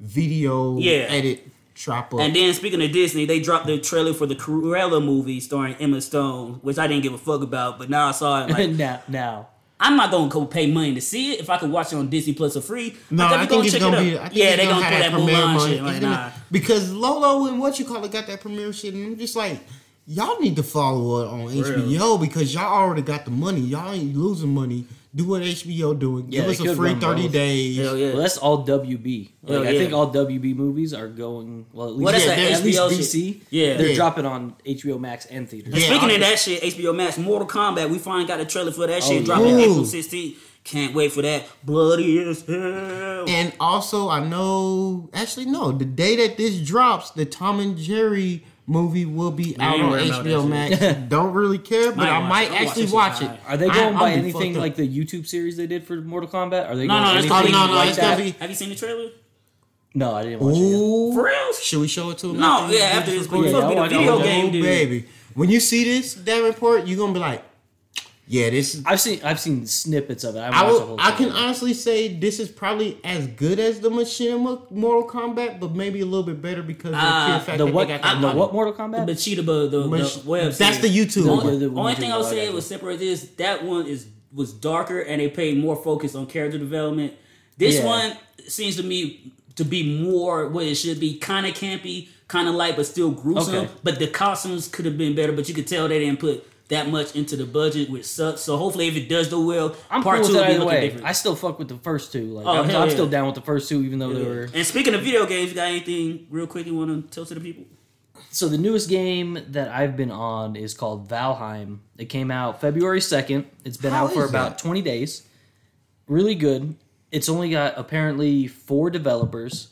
Speaker 2: video
Speaker 1: Yeah.
Speaker 2: edit drop up.
Speaker 1: And then speaking of Disney, they dropped the trailer for the Cruella movie starring Emma Stone, which I didn't give a fuck about, but now I saw it. Like,
Speaker 3: now, now.
Speaker 1: I'm not gonna go pay money to see it. If I could watch it on Disney Plus for free,
Speaker 2: no, I
Speaker 1: definitely
Speaker 2: think it's gonna
Speaker 1: it
Speaker 2: be. I
Speaker 1: yeah,
Speaker 2: it's
Speaker 1: they
Speaker 2: gonna
Speaker 1: gonna put that Mulan
Speaker 2: money.
Speaker 1: shit. Like, nah.
Speaker 2: gonna- Because Lolo and what you call it got that premiere shit, and I'm just like, y'all need to follow it on HBO because y'all already got the money. Y'all ain't losing money. Do what HBO doing.
Speaker 3: Yeah,
Speaker 2: Give us a free thirty
Speaker 3: both.
Speaker 2: days.
Speaker 1: Hell yeah.
Speaker 3: Well, that's all WB. Like,
Speaker 1: Hell
Speaker 3: I think all WB movies are going. Well, at least,
Speaker 1: Well,
Speaker 2: Yeah,
Speaker 1: that
Speaker 2: there's
Speaker 3: at least
Speaker 1: HBO shit.
Speaker 3: DC.
Speaker 1: Yeah.
Speaker 3: they're
Speaker 2: Yeah.
Speaker 3: dropping on HBO Max and theaters.
Speaker 2: Yeah,
Speaker 1: Speaking
Speaker 2: I-
Speaker 1: of that shit, HBO Max, Mortal Kombat, we finally got a trailer for that
Speaker 3: Oh,
Speaker 1: shit
Speaker 3: yeah.
Speaker 1: dropping
Speaker 2: Ooh.
Speaker 1: April 16th. Can't wait for that. Bloody as hell.
Speaker 2: And also, I know. Actually, no. The day that this drops, the Tom and Jerry movie will be
Speaker 1: I
Speaker 2: out
Speaker 1: ain't
Speaker 2: on HBO Max. Don't really care, but
Speaker 1: Might
Speaker 2: I might
Speaker 1: watch
Speaker 2: actually watch it.
Speaker 3: Are they going
Speaker 2: I'll
Speaker 3: by anything like the YouTube series they did for Mortal Kombat? Are they
Speaker 1: No,
Speaker 3: going
Speaker 1: no, it's
Speaker 3: anything
Speaker 1: gonna be-
Speaker 2: no, no,
Speaker 3: like
Speaker 2: it's
Speaker 3: that?
Speaker 2: gonna be-
Speaker 1: Have you seen the trailer?
Speaker 3: No, I didn't watch it. Yet.
Speaker 2: Ooh.
Speaker 1: For real?
Speaker 2: Should we show it to him?
Speaker 1: No, yeah, after this, but you
Speaker 3: Yeah,
Speaker 1: supposed to be
Speaker 3: I'll
Speaker 1: the video game dude.
Speaker 2: baby. When you see this Davenport, you're gonna be like, yeah, this is.
Speaker 3: I've seen I've seen snippets of it. I,
Speaker 2: I,
Speaker 3: haven't watched the
Speaker 2: will,
Speaker 3: whole
Speaker 2: I can honestly say this is probably as good as the Machinima Mortal Kombat, but maybe a little bit better because of
Speaker 1: Ah,
Speaker 2: the pure fact
Speaker 3: the
Speaker 2: that
Speaker 3: what
Speaker 2: they got
Speaker 3: the
Speaker 2: that money.
Speaker 3: what Mortal Kombat?
Speaker 1: The cheetah, the, the,
Speaker 2: Mach-
Speaker 1: the web
Speaker 2: That's the. YouTube.
Speaker 1: The
Speaker 2: one.
Speaker 1: only,
Speaker 3: the
Speaker 1: only
Speaker 3: YouTube
Speaker 1: thing I would say
Speaker 3: okay.
Speaker 1: it was separate is that one is was darker and they paid more focus on character development. This
Speaker 3: Yeah.
Speaker 1: one seems to me to be more what it should be, kind of campy, kind of light, but still gruesome.
Speaker 3: Okay.
Speaker 1: But the costumes could have been better, but you could tell they didn't put that much into the budget, which sucks. So hopefully, if it does do well,
Speaker 3: I'm
Speaker 1: part
Speaker 3: cool
Speaker 1: two will be looking
Speaker 3: way.
Speaker 1: different.
Speaker 3: I still fuck with the first two. Like
Speaker 1: Oh,
Speaker 3: I'm, I'm
Speaker 1: yeah.
Speaker 3: still down with the first two, even though they were.
Speaker 1: and speaking of video games, you got anything real quick you want to tell to the people?
Speaker 3: So the newest game that I've been on is called Valheim. It came out February second. It's been
Speaker 2: How
Speaker 3: out for about
Speaker 2: that?
Speaker 3: 20 days. Really good. It's only got apparently four developers,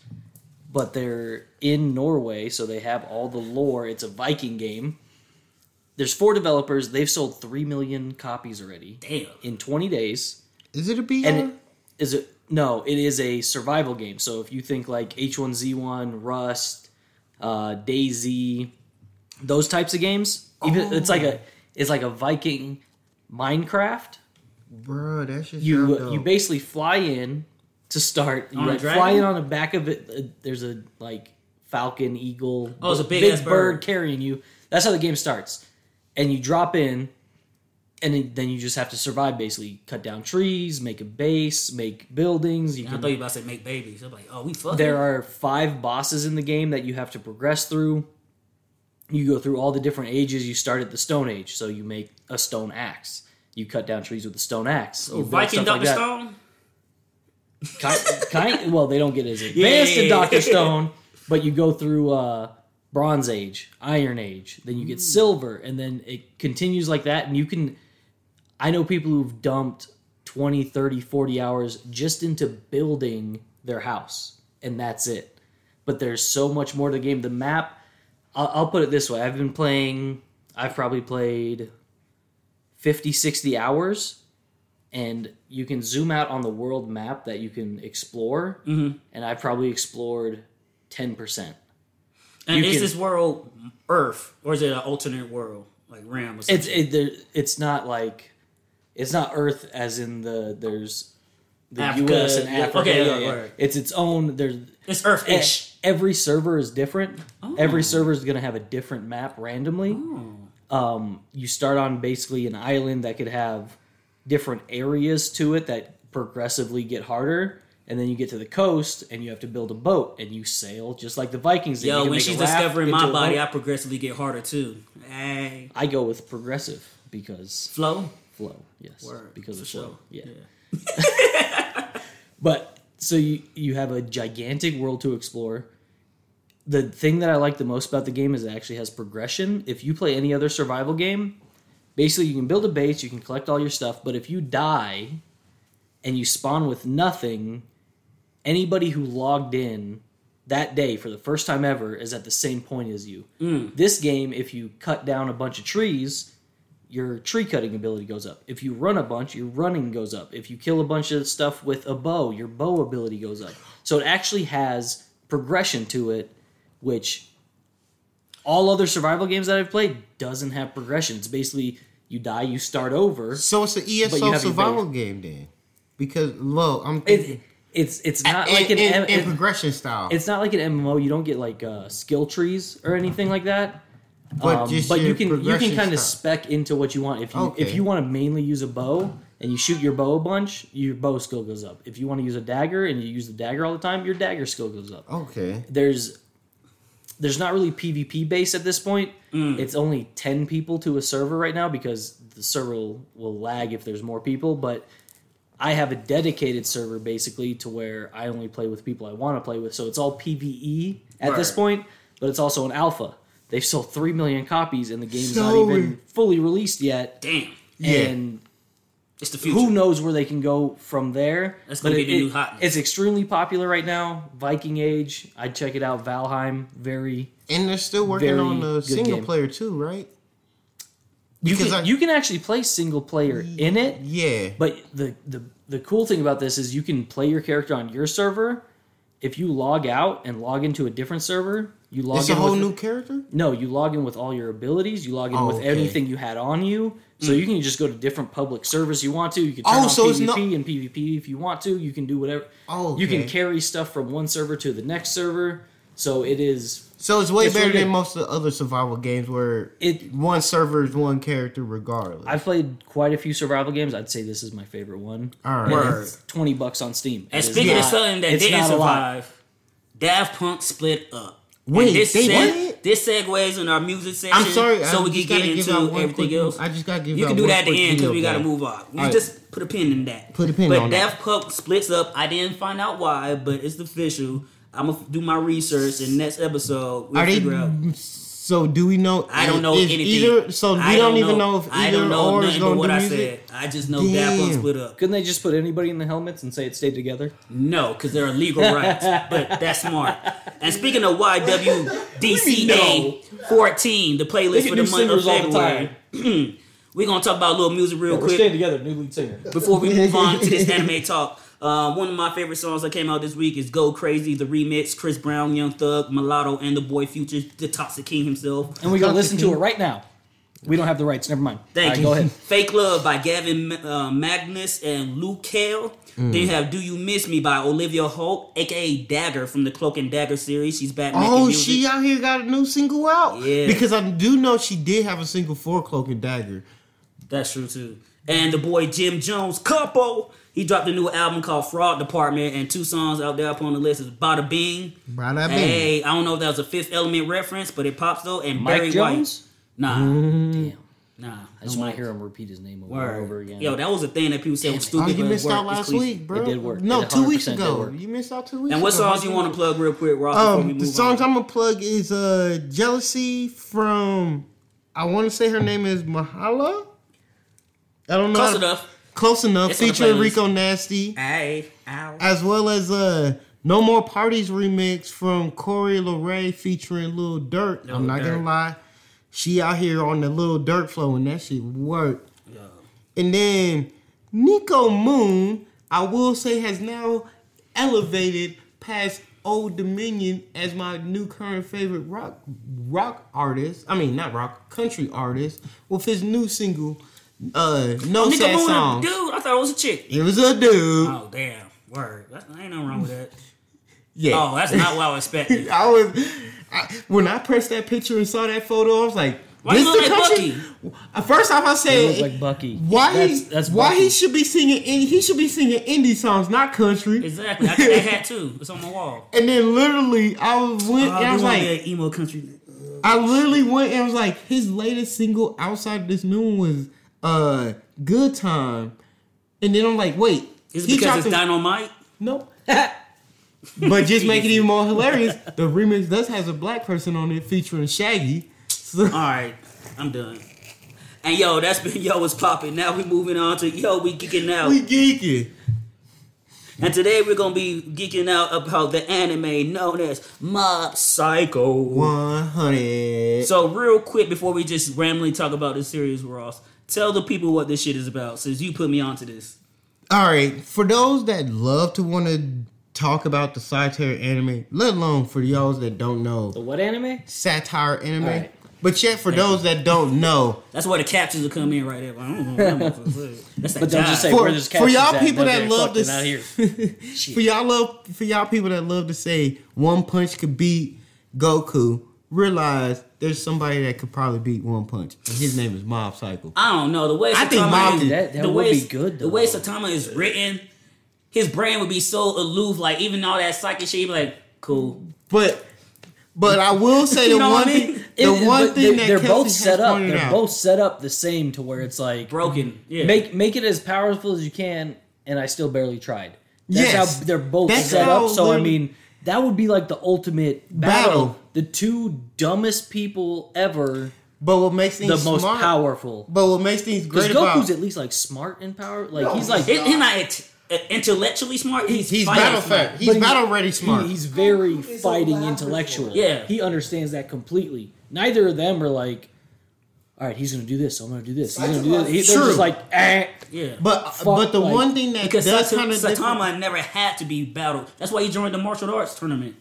Speaker 3: but they're in Norway, so they have all the lore. It's a Viking game. There's four developers. They've sold three million copies already
Speaker 1: Damn.
Speaker 3: in 20 days.
Speaker 2: Is it a BR?
Speaker 3: And it, is it no? It is a survival game. So if you think like H1Z1, Rust, uh, DayZ, those types of games, even it's like a it's like a Viking Minecraft.
Speaker 2: Bro, that shit
Speaker 3: You
Speaker 2: dope.
Speaker 3: you basically fly in to start. You like fly in on the back of it. uh, There's a like falcon, eagle.
Speaker 1: Oh, it's a big-ass bird.
Speaker 3: carrying you. That's how the game starts. And you drop in, and then- you just have to survive. Basically, cut down trees, make a base, make buildings. You
Speaker 1: I
Speaker 3: can
Speaker 1: thought you about to say make babies. I'm like, oh, we fucking.
Speaker 3: there are five bosses in the game that you have to progress through. You go through all the different ages. You start at the Stone Age, so you make a stone axe. You cut down trees with a stone axe. You
Speaker 1: Viking
Speaker 3: stuff like.
Speaker 1: Stone.
Speaker 3: Kind, kind, well, they don't get as advanced
Speaker 1: Yeah, yeah,
Speaker 3: in. Doctor Stone, but you go through uh, Bronze Age, Iron Age, then you
Speaker 1: Hmm.
Speaker 3: get Silver, and then it continues like that. And you can, I know people who've dumped 20, 30, 40 hours just into building their house, and that's it. But there's so much more to the game. The map, I'll, I'll put it this way I've been playing, I've probably played 50, 60 hours and you can zoom out on the world map that you can explore
Speaker 1: Mm-hmm.
Speaker 3: and i've probably explored 10%
Speaker 1: And is
Speaker 3: can-
Speaker 1: this world Earth or is it an alternate world like Ram? Or
Speaker 3: it's it, it's not like it's not earth as in the there's the
Speaker 1: Africa,
Speaker 3: us and africa
Speaker 1: okay,
Speaker 3: yeah,
Speaker 1: yeah,
Speaker 3: yeah.
Speaker 1: right.
Speaker 3: it's its own there's
Speaker 1: it's Earth-ish.
Speaker 3: every server is different
Speaker 1: Oh.
Speaker 3: every server is going to have a different map randomly um, you start on basically an island that could have different areas to it that progressively get harder and then you get to the coast and you have to build a boat and you sail just like the Vikings. did.
Speaker 1: Yo, when she's discovering my body. I progressively get harder too. Hey,
Speaker 3: I go with progressive because
Speaker 1: flow.
Speaker 3: flow. Yes,
Speaker 1: Word,
Speaker 3: because
Speaker 1: for
Speaker 3: of flow.
Speaker 1: sure.
Speaker 3: Yeah. But so you you have a gigantic world to explore. The thing that I like the most about the game is it actually has progression. If you play any other survival game, basically you can build a base, you can collect all your stuff, but if you die and you spawn with nothing, anybody who logged in that day for the first time ever is at the same point as you. Hmm. This game, if you cut down a bunch of trees, your tree cutting ability goes up. If you run a bunch, your running goes up. If you kill a bunch of stuff with a bow, your bow ability goes up. So it actually has progression to it, which all other survival games that I've played doesn't have progression. It's basically you die, you start over.
Speaker 2: So it's an
Speaker 3: But
Speaker 2: ESO survival game then, because look, I'm
Speaker 3: It,
Speaker 2: thinking
Speaker 3: it's it's not
Speaker 2: in,
Speaker 3: like an
Speaker 2: in-
Speaker 3: M-
Speaker 2: in progression style,
Speaker 3: it's not like an MMO. You don't get like uh, skill trees or anything like that.
Speaker 2: but
Speaker 3: Um, but you can you can kind of spec into what you want. If you if you want to mainly use a bow and you shoot your bow a bunch, your bow skill goes up. If you want to use a dagger and you use the dagger all the time, your dagger skill goes up.
Speaker 2: Okay,
Speaker 3: There's there's not really PvP base at this point.
Speaker 2: Mm.
Speaker 3: It's only ten people to a server right now because the server will, will lag if there's more people. But I have a dedicated server basically to where I only play with people I want to play with. So it's all PVE at this point, but it's also an alpha. They've sold three million copies and the game's
Speaker 2: So
Speaker 3: not even
Speaker 2: re-
Speaker 3: fully released yet.
Speaker 1: Damn,
Speaker 2: Yeah.
Speaker 3: And
Speaker 1: it's the future.
Speaker 3: who knows where they can go from there?
Speaker 1: That's gonna
Speaker 3: But
Speaker 1: be
Speaker 3: it-
Speaker 1: new
Speaker 3: it-
Speaker 1: hotness.
Speaker 3: It's extremely popular right now. Viking Age, I'd check it out. Valheim, very.
Speaker 2: and they're still working on the single
Speaker 3: game.
Speaker 2: player too, right?
Speaker 3: You can,
Speaker 2: I-
Speaker 3: you can actually play single player in it,
Speaker 2: Yeah,
Speaker 3: but the, the the cool thing about this is you can play your character on your server. If you log out and log into a different server, you log
Speaker 2: it's
Speaker 3: in
Speaker 2: a whole
Speaker 3: with,
Speaker 2: new character.
Speaker 3: No, you log in with all your abilities. You log in
Speaker 2: Oh,
Speaker 3: with
Speaker 2: okay.
Speaker 3: anything you had on you. So mm. you can just go to different public servers you want to. You can oh, turn
Speaker 2: Oh,
Speaker 3: on
Speaker 2: so
Speaker 3: PvP
Speaker 2: not-
Speaker 3: and PvP if you want to. You can do whatever.
Speaker 2: Oh,
Speaker 3: You can carry stuff from one server to the next server. So it is
Speaker 2: So it's way
Speaker 3: It's
Speaker 2: better
Speaker 3: really
Speaker 2: than most of the other survival games where
Speaker 3: It-
Speaker 2: one server is one character regardless.
Speaker 3: I've played quite a few survival games. I'd say this is my favorite one.
Speaker 2: All right.
Speaker 1: Word.
Speaker 3: it's Twenty bucks on Steam.
Speaker 1: And
Speaker 3: It is
Speaker 1: speaking of something that
Speaker 3: it's
Speaker 1: didn't
Speaker 3: not a lot.
Speaker 1: survive, Daft Punk split up.
Speaker 2: Wait,
Speaker 1: And this
Speaker 2: they
Speaker 1: seg-
Speaker 2: did?
Speaker 1: This segues in our music section.
Speaker 2: I'm sorry,
Speaker 1: so
Speaker 2: I
Speaker 1: we can
Speaker 2: gotta
Speaker 1: get
Speaker 2: give
Speaker 1: into
Speaker 2: out
Speaker 1: everything
Speaker 2: quick-
Speaker 1: else.
Speaker 2: I just gotta give
Speaker 1: You
Speaker 2: out
Speaker 1: can do that at the end because we got to move on. We
Speaker 2: All right.
Speaker 1: just put a pin in that.
Speaker 2: Put a pin
Speaker 1: but
Speaker 2: on that.
Speaker 1: Daft Punk splits up. I didn't find out why, but it's official. I'm gonna do my research, and next episode we'll
Speaker 2: Are they?
Speaker 1: out.
Speaker 2: So do we know?
Speaker 1: I don't know
Speaker 2: is
Speaker 1: anything.
Speaker 2: Either, so we
Speaker 1: I
Speaker 2: don't, even know if
Speaker 1: I
Speaker 2: either
Speaker 1: don't know
Speaker 2: or is
Speaker 1: nothing but
Speaker 2: going
Speaker 1: what
Speaker 2: to
Speaker 1: I
Speaker 2: do music.
Speaker 1: said. I just know Daft Punk split up.
Speaker 3: Couldn't they just put anybody in the helmets and say it stayed together?
Speaker 1: No, because they're illegal rights. but that's smart. And speaking of YWDCA
Speaker 3: No.
Speaker 1: 14, the playlist for the
Speaker 3: do
Speaker 1: month of
Speaker 3: the
Speaker 1: February. We're gonna talk about a little music real
Speaker 3: We're
Speaker 1: quick
Speaker 3: staying together. New lead singer.
Speaker 1: before we move on to this anime talk. Uh, one of my favorite songs that came out this week is "Go Crazy," the remix. Chris Brown, Young Thug, Mulatto, and the Boy Future, the Toxic King himself.
Speaker 3: And we're gonna listen to it right now. We don't have the rights. Never mind.
Speaker 1: Thank
Speaker 3: All right,
Speaker 1: you.
Speaker 3: Go ahead.
Speaker 1: Fake Love by Gavin uh, Magnus and Luke Kale.
Speaker 2: Mm.
Speaker 1: Then you have Do You Miss Me by Olivia Holt, aka Dagger from the Cloak and Dagger series. She's back
Speaker 2: Oh,
Speaker 1: music.
Speaker 2: she out here got a new single out.
Speaker 1: Yeah.
Speaker 2: Because I do know she did have a single for Cloak and Dagger.
Speaker 1: That's true too. And the boy Jim Jones, Capo, he dropped a new album called Fraud Department, and two songs out there up on the list is Bada Bing.
Speaker 2: Bada Bing.
Speaker 1: Hey, I don't know if that was a Fifth Element reference, but it pops though. And
Speaker 3: Mike
Speaker 1: Barry
Speaker 3: Jones?
Speaker 1: White. Nah,
Speaker 3: Damn.
Speaker 1: nah.
Speaker 3: I just want to hear him repeat his name over
Speaker 1: Word.
Speaker 3: and over again.
Speaker 1: Yo, that was a thing that people said was stupid.
Speaker 2: Oh, you missed out last week, bro.
Speaker 3: It did work.
Speaker 2: No,
Speaker 3: It
Speaker 2: two weeks ago. You missed out two weeks
Speaker 1: And what
Speaker 2: ago.
Speaker 1: songs you want to plug real quick, Ross?
Speaker 2: Um, the songs
Speaker 1: on?
Speaker 2: I'm gonna plug is uh "Jealousy" from I want to say her name is Mahala. I don't know.
Speaker 1: Close
Speaker 2: how to-
Speaker 1: enough.
Speaker 2: Close enough.
Speaker 1: It's
Speaker 2: Featuring. Rico Nasty,
Speaker 1: Hey, ow.
Speaker 2: as well as uh "No More Parties" remix from Coi Leray featuring Lil.
Speaker 1: Lil
Speaker 2: I'm not
Speaker 1: Durk.
Speaker 2: gonna lie, she out here on the Lil Durk flow, and that shit worked.
Speaker 1: Yo.
Speaker 2: And then Niko Moon, I will say, has now elevated past Old Dominion as my new current favorite rock rock artist. I mean, not rock, country artist with his new single, uh, No
Speaker 1: Nigga
Speaker 2: Sad
Speaker 1: Moon,
Speaker 2: Song.
Speaker 1: dude, I thought it was a chick.
Speaker 2: It was a dude.
Speaker 1: Oh damn, word. That's, ain't nothing wrong with that.
Speaker 2: Yeah.
Speaker 1: Oh, that's not what I expected.
Speaker 2: I was I, when I pressed that picture and saw that photo, I was like,
Speaker 1: Why
Speaker 2: This
Speaker 1: you look
Speaker 2: the
Speaker 1: like
Speaker 2: country-
Speaker 1: Bucky?
Speaker 2: Uh, First off, I
Speaker 3: He
Speaker 2: say
Speaker 3: like Bucky.
Speaker 2: why
Speaker 3: That's,
Speaker 2: he
Speaker 3: that's
Speaker 2: why
Speaker 3: Bucky.
Speaker 2: he should be singing in- he should be singing indie songs, not country.
Speaker 1: Exactly. I got that hat too. It's on my wall.
Speaker 2: And then literally, I was went
Speaker 1: Oh,
Speaker 2: and I was like,
Speaker 1: emo country?
Speaker 2: I literally went and was like, his latest single outside of this new one was uh "Good Time," and then I'm like, wait,
Speaker 1: Is it
Speaker 2: he
Speaker 1: because it's
Speaker 2: a-
Speaker 1: dynamite?
Speaker 2: Nope. but just make it even more hilarious. The remix does has a black person on it featuring Shaggy. So,
Speaker 1: All right, I'm done. And yo, that's been yo was popping. Now we moving on to yo we geeking out.
Speaker 2: we geeking.
Speaker 1: And today we're gonna be geeking out about the anime known as Mob Psycho.
Speaker 2: One hundred.
Speaker 1: So real quick before we just randomly talk about this series, Ross, tell the people what this shit is about since you put me onto this.
Speaker 2: All right, for those that love to want to talk about the satire anime, let alone for y'all that don't know
Speaker 3: The what anime?
Speaker 2: satire anime,
Speaker 3: All right.
Speaker 2: but yet for those that don't know,
Speaker 1: That's where the captions will come in right there. I don't know what that motherfucker said. That's that
Speaker 3: But don't just
Speaker 1: jive.
Speaker 3: say
Speaker 2: For-
Speaker 3: where there's
Speaker 2: for y'all
Speaker 3: captions at,
Speaker 2: people
Speaker 3: they'll
Speaker 2: that love
Speaker 3: fucked
Speaker 2: this-
Speaker 3: out here.
Speaker 2: for y'all love for y'all people that love to say one punch could beat Goku, realize there's somebody that could probably beat one punch, and his name is Mob Psycho.
Speaker 1: I don't know the way
Speaker 2: I think Mob
Speaker 1: is,
Speaker 2: did-
Speaker 3: That- that
Speaker 1: the
Speaker 3: would
Speaker 1: way
Speaker 3: be good,
Speaker 1: The
Speaker 3: though.
Speaker 1: way Saitama is written, his brain would be so aloof. Like even all that psychic shit, he'd be like, cool.
Speaker 2: But but I will say the one
Speaker 1: I mean?
Speaker 2: thing the
Speaker 3: It-
Speaker 2: one thing
Speaker 3: they-
Speaker 2: that
Speaker 3: they're both set up. They're
Speaker 2: out-
Speaker 3: both set up the same to where it's like
Speaker 1: Broken. Yeah.
Speaker 3: make make it as powerful as you can, and I still barely tried. That's
Speaker 2: Yes.
Speaker 3: how they're both
Speaker 2: That's
Speaker 3: set up. So I mean, that would be like the ultimate battle.
Speaker 2: Battle.
Speaker 3: The two dumbest people ever,
Speaker 2: But what makes
Speaker 3: the
Speaker 2: things
Speaker 3: most
Speaker 2: smart,
Speaker 3: powerful.
Speaker 2: But what makes things great?
Speaker 3: Because Goku's
Speaker 2: about
Speaker 3: at least like smart and power. Like
Speaker 4: No,
Speaker 3: he's like
Speaker 1: he's not int- uh, intellectually smart. He's,
Speaker 2: he's
Speaker 1: fighting
Speaker 2: battle
Speaker 1: smart.
Speaker 2: He's
Speaker 3: But he-
Speaker 2: battle ready smart.
Speaker 3: He- he's very
Speaker 4: Goku is a
Speaker 3: fighting
Speaker 4: laboratory.
Speaker 3: intellectual.
Speaker 1: Yeah.
Speaker 3: he understands that completely. Neither of them are like, all right, he's gonna do this. So I'm gonna do this. He's gonna do this. He, they're
Speaker 2: True.
Speaker 3: just like, eh.
Speaker 1: Yeah.
Speaker 2: but
Speaker 3: fuck,
Speaker 2: but the
Speaker 3: like-
Speaker 2: one thing that
Speaker 1: because
Speaker 2: does
Speaker 1: Sat-
Speaker 2: kind of
Speaker 1: Saitama never had to be battled. That's why he joined the martial arts tournament.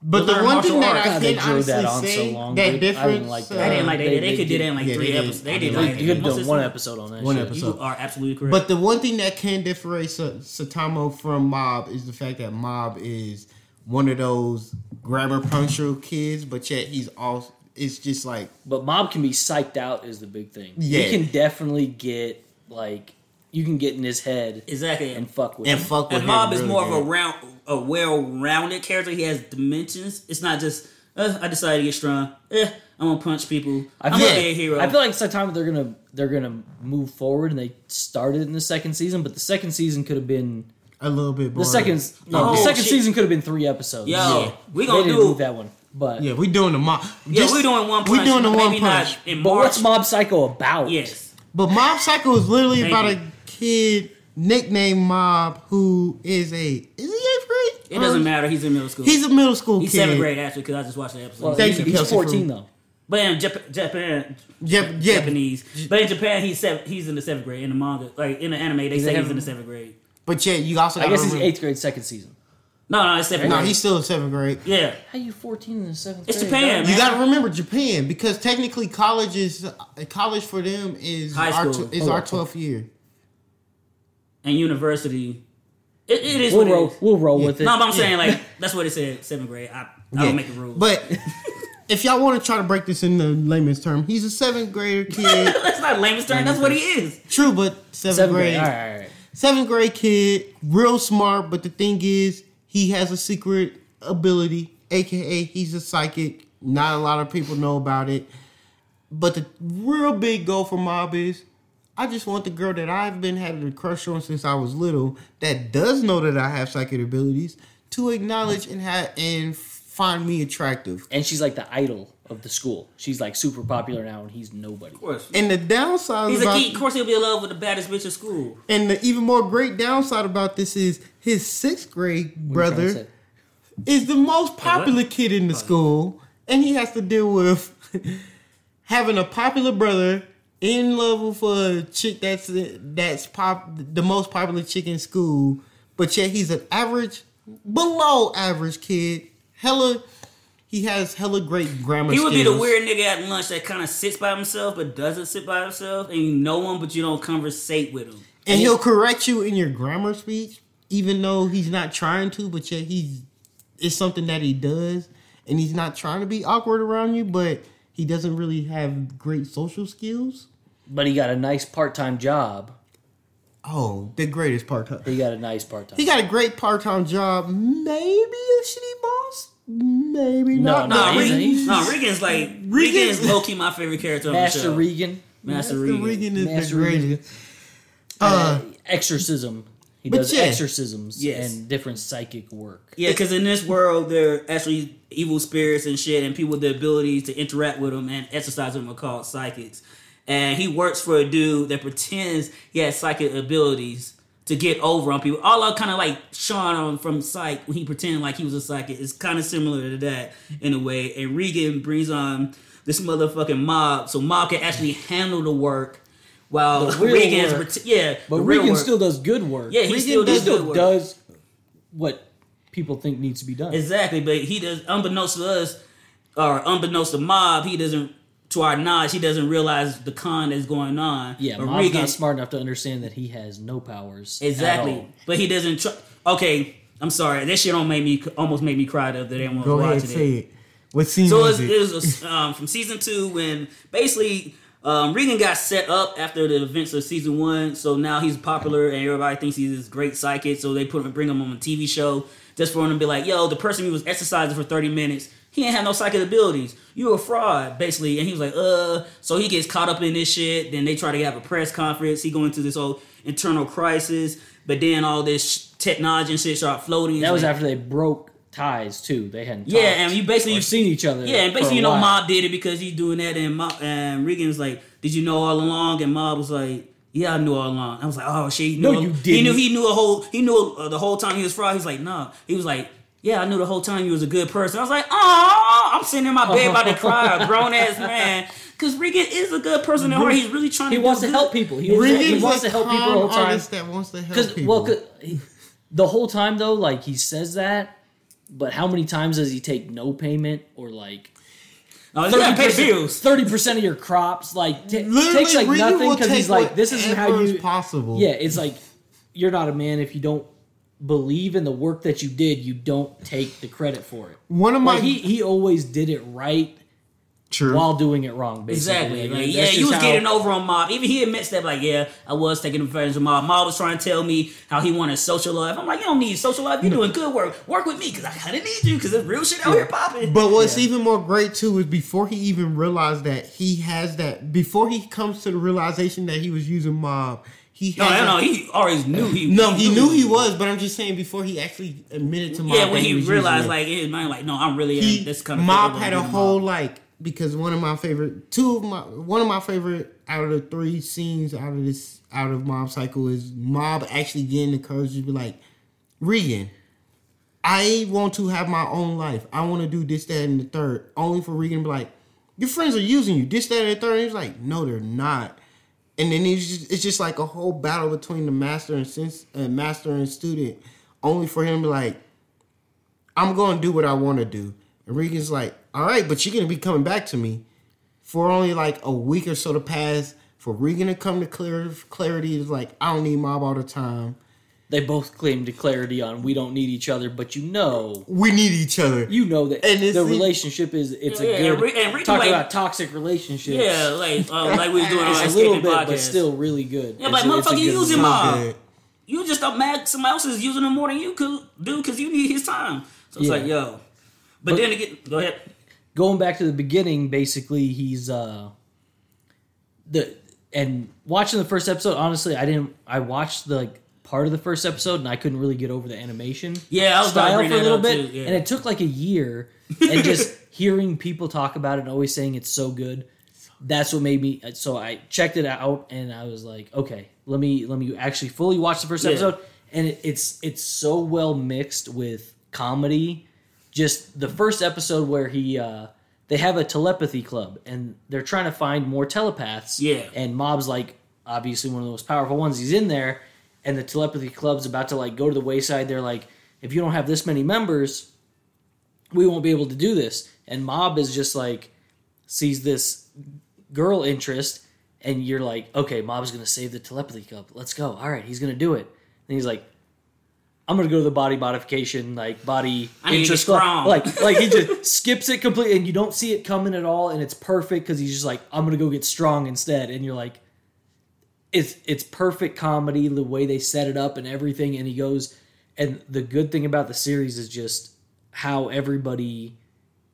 Speaker 2: But
Speaker 1: to
Speaker 2: the one thing that. I
Speaker 3: God, they
Speaker 2: can
Speaker 3: drew
Speaker 2: honestly
Speaker 3: that on
Speaker 2: say
Speaker 3: so long.
Speaker 2: that
Speaker 3: dude. I didn't
Speaker 2: difference.
Speaker 3: like that.
Speaker 1: I didn't like that.
Speaker 3: they-
Speaker 1: They,
Speaker 3: they
Speaker 1: could do
Speaker 3: did-
Speaker 1: that in like
Speaker 2: yeah,
Speaker 1: three
Speaker 2: they did.
Speaker 1: episodes. They
Speaker 2: They
Speaker 1: did
Speaker 2: did.
Speaker 1: like
Speaker 3: You could have
Speaker 1: most
Speaker 3: done
Speaker 1: of
Speaker 3: one episode on that.
Speaker 2: One
Speaker 3: shit.
Speaker 2: episode.
Speaker 1: You are absolutely correct.
Speaker 2: But the one thing that can differentiate Sa- Saitama from Mob is the fact that Mob is one of those grammar punctual kids, but yet he's also it's just like
Speaker 3: But Mob can be psyched out is the big thing.
Speaker 2: Yeah.
Speaker 3: He can definitely get like you can get in his head
Speaker 1: exactly.
Speaker 3: and fuck with
Speaker 2: and
Speaker 3: him.
Speaker 2: fuck with
Speaker 1: And Mob is
Speaker 2: really
Speaker 1: more of a round, a well-rounded character. He has dimensions. It's not just uh, I decided to get strong. Eh, I'm gonna punch people.
Speaker 3: I
Speaker 1: I'm
Speaker 3: feel,
Speaker 1: gonna be a hero.
Speaker 3: I feel like Saitama they're gonna they're gonna move forward and they started in the second season, but the second season could have been
Speaker 2: a little bit more.
Speaker 3: the second no,
Speaker 1: Oh,
Speaker 3: the second
Speaker 1: shit.
Speaker 3: season could have been three episodes.
Speaker 1: Yo,
Speaker 3: Yeah.
Speaker 1: we
Speaker 3: they
Speaker 1: gonna
Speaker 3: didn't
Speaker 1: do-
Speaker 3: move that one. But
Speaker 2: Yeah, we doing the mob.
Speaker 1: yeah,
Speaker 2: just-
Speaker 1: we're doing one.
Speaker 2: Punch, We
Speaker 1: Punch,
Speaker 2: doing the one
Speaker 1: maybe
Speaker 2: punch.
Speaker 3: But what's Mob Psycho about?
Speaker 1: Yes.
Speaker 2: But Mob Psycho is literally
Speaker 1: Thank
Speaker 2: about a kid nicknamed Mob who is a is he eighth grade?
Speaker 1: It doesn't matter. He's in middle school.
Speaker 2: He's a middle school
Speaker 1: He's
Speaker 2: kid.
Speaker 1: seventh grade actually because I just watched the episode.
Speaker 3: Well,
Speaker 2: Thank
Speaker 3: he's,
Speaker 2: you,
Speaker 3: he's
Speaker 2: Kelsey,
Speaker 3: fourteen
Speaker 2: for-
Speaker 3: though.
Speaker 1: But in Jap- Japan,
Speaker 2: Yep, yeah.
Speaker 1: Japanese. But in Japan, he's seven, he's in the seventh grade in the manga. Like in the anime, they
Speaker 3: Does
Speaker 1: say he's in the seventh grade.
Speaker 2: But yeah, you also
Speaker 3: I
Speaker 2: gotta
Speaker 3: guess he's eighth grade second season.
Speaker 1: No, no, it's seventh
Speaker 2: No,
Speaker 1: grade.
Speaker 2: he's still in seventh grade.
Speaker 1: yeah.
Speaker 3: How you fourteen in the seventh
Speaker 1: It's
Speaker 3: grade?
Speaker 1: Japan,
Speaker 3: dog?
Speaker 2: You got to remember Japan because technically college is uh, college for them is
Speaker 1: High
Speaker 2: our
Speaker 1: school.
Speaker 2: tw- is
Speaker 3: Oh,
Speaker 2: our twelfth year.
Speaker 1: And university, it, it is
Speaker 3: We'll
Speaker 1: what
Speaker 3: roll.
Speaker 1: is.
Speaker 3: We'll roll
Speaker 2: Yeah.
Speaker 3: with it.
Speaker 1: No, but I'm
Speaker 2: Yeah.
Speaker 1: saying like that's what it said. Seventh grade. I, I
Speaker 2: Yeah.
Speaker 1: don't make the rules.
Speaker 2: But if y'all want to try to break this in the layman's term, he's a seventh grader kid.
Speaker 1: that's not layman's turn. That's what he is.
Speaker 2: True, but seventh,
Speaker 3: seventh
Speaker 2: grade.
Speaker 3: grade. All right, all right.
Speaker 2: Seventh grade kid, real smart, but the thing is, he has a secret ability, aka he's a psychic. Not a lot of people know about it. But the real big goal for Mob is I just want the girl that I've been having a crush on since I was little, that does know that I have psychic abilities, to acknowledge and have and find me attractive.
Speaker 3: And she's like the idol of the school. She's like super popular now, and he's nobody.
Speaker 1: Of course.
Speaker 2: And the downside
Speaker 1: He's a
Speaker 2: about
Speaker 1: geek. Of course, he'll be in love with the baddest bitch at school.
Speaker 2: and the even more great downside about this is his sixth grade
Speaker 3: What are you trying to
Speaker 2: brother is the most popular kid in the school, and he has to deal with having a popular brother in love with a chick that's that's pop the most popular chick in school, but yet he's an average, below average kid. Hella, he has hella great grammar.
Speaker 1: He would be the weird nigga at lunch that kind of sits by himself but doesn't sit by himself, and you know him but you don't conversate with him.
Speaker 2: and he'll correct you in your grammar speech, even though he's not trying to, but yet he's it's something that he does, and he's not trying to be awkward around you, but he doesn't really have great social skills.
Speaker 3: But he got a nice part time job.
Speaker 2: Oh, the greatest part time.
Speaker 3: He got a nice part time.
Speaker 2: He got a great part time job. Maybe a shitty boss. Maybe
Speaker 3: No,
Speaker 2: not.
Speaker 3: no,
Speaker 1: Nah,
Speaker 3: he's-
Speaker 1: Reigen,
Speaker 3: he's-
Speaker 1: nah, Reigen's like Reigen's low key my favorite character on the
Speaker 3: Master
Speaker 1: show.
Speaker 3: Reigen.
Speaker 1: Master,
Speaker 2: Master
Speaker 1: Reigen.
Speaker 2: Reigen is
Speaker 3: Master
Speaker 2: the
Speaker 3: Reigen.
Speaker 2: greatest. Uh,
Speaker 3: exorcism. He
Speaker 2: But
Speaker 3: does
Speaker 2: yeah.
Speaker 3: exorcisms
Speaker 1: Yes.
Speaker 3: and different psychic work.
Speaker 1: Yeah, because in this world, there are actually evil spirits and shit, and people with the ability to interact with them and exercise them are called psychics. And he works for a dude that pretends he has psychic abilities to get over on people. All of kind of like Sean on from Psych when he pretended like he was a psychic. It's kind of similar to that in a way. And Reigen brings on this motherfucking mob, so mob can actually handle the work. While
Speaker 3: The
Speaker 1: Reigen's
Speaker 3: work.
Speaker 1: pret- yeah,
Speaker 3: But
Speaker 1: the
Speaker 3: Reigen
Speaker 1: work.
Speaker 3: still does good work.
Speaker 1: yeah, he
Speaker 3: Reigen
Speaker 1: still does,
Speaker 3: still
Speaker 1: good work.
Speaker 3: does what people think needs to be done.
Speaker 1: Exactly, but he does unbeknownst to us, or unbeknownst to mob, he doesn't to our knowledge, he doesn't realize the con that's going on.
Speaker 3: yeah,
Speaker 1: but
Speaker 3: Mob's
Speaker 1: Reigen,
Speaker 3: not smart enough to understand that he has no powers. at
Speaker 1: exactly.
Speaker 3: all.
Speaker 1: But he doesn't. Tr- okay, I'm sorry. That shit don't make me almost made me cry the other day when I was
Speaker 2: ahead,
Speaker 1: watching
Speaker 2: say
Speaker 1: it.
Speaker 2: it. What scene
Speaker 1: So
Speaker 2: was
Speaker 1: it
Speaker 2: it?
Speaker 1: was, it was um, from season two when basically um, Reigen got set up after the events of season one. So now he's popular and everybody thinks he's this great psychic. So they put him, bring him on a TV show just for him to be like, yo, the person who was exercising for 30 minutes, he ain't have no psychic abilities. You a fraud, basically. And he was like, uh. So he gets caught up in this shit. Then they try to have a press conference. He go into this whole internal crisis. But then all this technology and shit start floating.
Speaker 3: That was
Speaker 1: Like-
Speaker 3: after they broke ties too. They hadn't.
Speaker 1: Yeah,
Speaker 3: talked
Speaker 1: and you basically you've
Speaker 3: seen each other.
Speaker 1: yeah, and basically, you know,
Speaker 3: while.
Speaker 1: Mob did it because he's doing that, and Mob, and Reigen's like, "Did you know all along?" And Mob was like, "Yeah, I knew all along." I was like, "Oh shit!" He knew
Speaker 3: No, you
Speaker 1: He knew
Speaker 3: didn't.
Speaker 1: he knew a whole he knew uh, the whole time he was fraud. He's like, "No," he was like. Yeah, I knew the whole time you was a good person. I was like, oh, I'm sitting in my bed about to cry, a grown ass man, because Reigen is a good person at heart. He's really trying
Speaker 3: He
Speaker 1: to.
Speaker 3: wants to
Speaker 1: good.
Speaker 3: help people. He, was,
Speaker 2: Reigen's
Speaker 3: he wants to help people
Speaker 2: calm
Speaker 3: the whole time.
Speaker 2: that wants to help people.
Speaker 3: well, 'cause he- the whole time though, like he says that, but how many times does he take no payment or like
Speaker 1: Oh, he's pay bills.
Speaker 3: thirty percent of your crops? Like t-
Speaker 2: Literally,
Speaker 3: takes like nothing because he's like, this isn't how you.
Speaker 2: possible.
Speaker 3: Yeah, it's like you're not a man if you don't believe in the work that you did. You don't take the credit for it.
Speaker 2: One of my
Speaker 3: Like he he always did it right
Speaker 2: true.
Speaker 3: while doing it wrong. Basically,
Speaker 1: Exactly.
Speaker 3: Like,
Speaker 1: Like, yeah,
Speaker 3: just
Speaker 1: you was
Speaker 3: how-
Speaker 1: getting over on Mob. Even he admits that, like, yeah, I was taking advantage of Mob. Mob was trying to tell me how he wanted social life. I'm like, you don't need social life. You're doing good work. Work with me because I kind of need you because there's real shit out here popping.
Speaker 2: But what's
Speaker 3: Yeah.
Speaker 2: even more great too is before he even realized that he has that, before he comes to the realization that he was using mob, he
Speaker 1: no, no, no. He always knew he.
Speaker 2: no, he knew he was, but I'm just saying before he actually admitted to mob.
Speaker 1: Yeah,
Speaker 2: that
Speaker 1: when he,
Speaker 2: was
Speaker 1: realized,
Speaker 2: using it.
Speaker 1: like, in his mind, like, no, I'm really
Speaker 2: he,
Speaker 1: in this kind of
Speaker 2: mob had a whole like because one of my favorite two of my one of my favorite out of the three scenes out of this out of Mob Psycho is mob actually getting the courage to be like reigen i want to have my own life. I want to do this that and the third. Only for reigen to be like your friends are using you. This that and the third. And he's like no they're not. And then it's just, it's just like a whole battle between the master and since uh, master and student only for him to be like I'm going to do what I want to do. And Reigen's like, all right, but you're going to be coming back to me for only like a week or so to pass. For Reigen to come to clear, clarity is like, I don't need mob all the time.
Speaker 3: They both claim to clarity on we don't need each other, but you know,
Speaker 2: We need each other.
Speaker 3: you know that
Speaker 2: And
Speaker 3: the
Speaker 2: the-
Speaker 3: relationship is it's
Speaker 1: Yeah,
Speaker 3: a
Speaker 1: and
Speaker 3: good.
Speaker 1: Re- and Ricky,
Speaker 3: talking
Speaker 1: like-
Speaker 3: about toxic relationships.
Speaker 1: Yeah, like, uh, like we was doing on
Speaker 3: a little bit,
Speaker 1: podcast.
Speaker 3: but still really good.
Speaker 1: Yeah, but
Speaker 3: a- it's a
Speaker 1: motherfucker, you using
Speaker 3: movie.
Speaker 1: mob. You just don't mad somebody else is using him more than you could do because you need his time. So it's
Speaker 3: Yeah.
Speaker 1: like, yo. But,
Speaker 3: But-
Speaker 1: then again, go ahead.
Speaker 3: Going back to the beginning, basically he's uh the and watching the first episode. Honestly, I didn't. I watched the like part of the first episode and I couldn't really get over the animation
Speaker 1: Yeah, I was
Speaker 3: style for a little bit,
Speaker 1: yeah.
Speaker 3: and it took like a year. And just hearing people talk about it and always saying it's so good, that's what made me. So I checked it out and I was like, okay, let me let me actually fully watch the first
Speaker 1: Yeah.
Speaker 3: episode. And it, it's it's so well mixed with comedy. Just the first episode where he uh, they have a telepathy club and they're trying to find more telepaths.
Speaker 1: Yeah.
Speaker 3: and Mob's like obviously one of the most powerful ones. He's in there, and the telepathy club's about to like go to the wayside. They're like, if you don't have this many members, we won't be able to do this. And Mob is just like sees this girl interest, and you're like, okay, Mob's gonna save the telepathy club. Let's go. All right, he's gonna do it. And he's like, I'm gonna go to the body modification, like body
Speaker 1: I need to get
Speaker 3: interest club. Like, like he just skips it completely, and you don't see it coming at all, and it's perfect because he's just like, I'm gonna go get strong instead, and you're like, it's it's perfect comedy the way they set it up and everything, and he goes, and the good thing about the series is just how everybody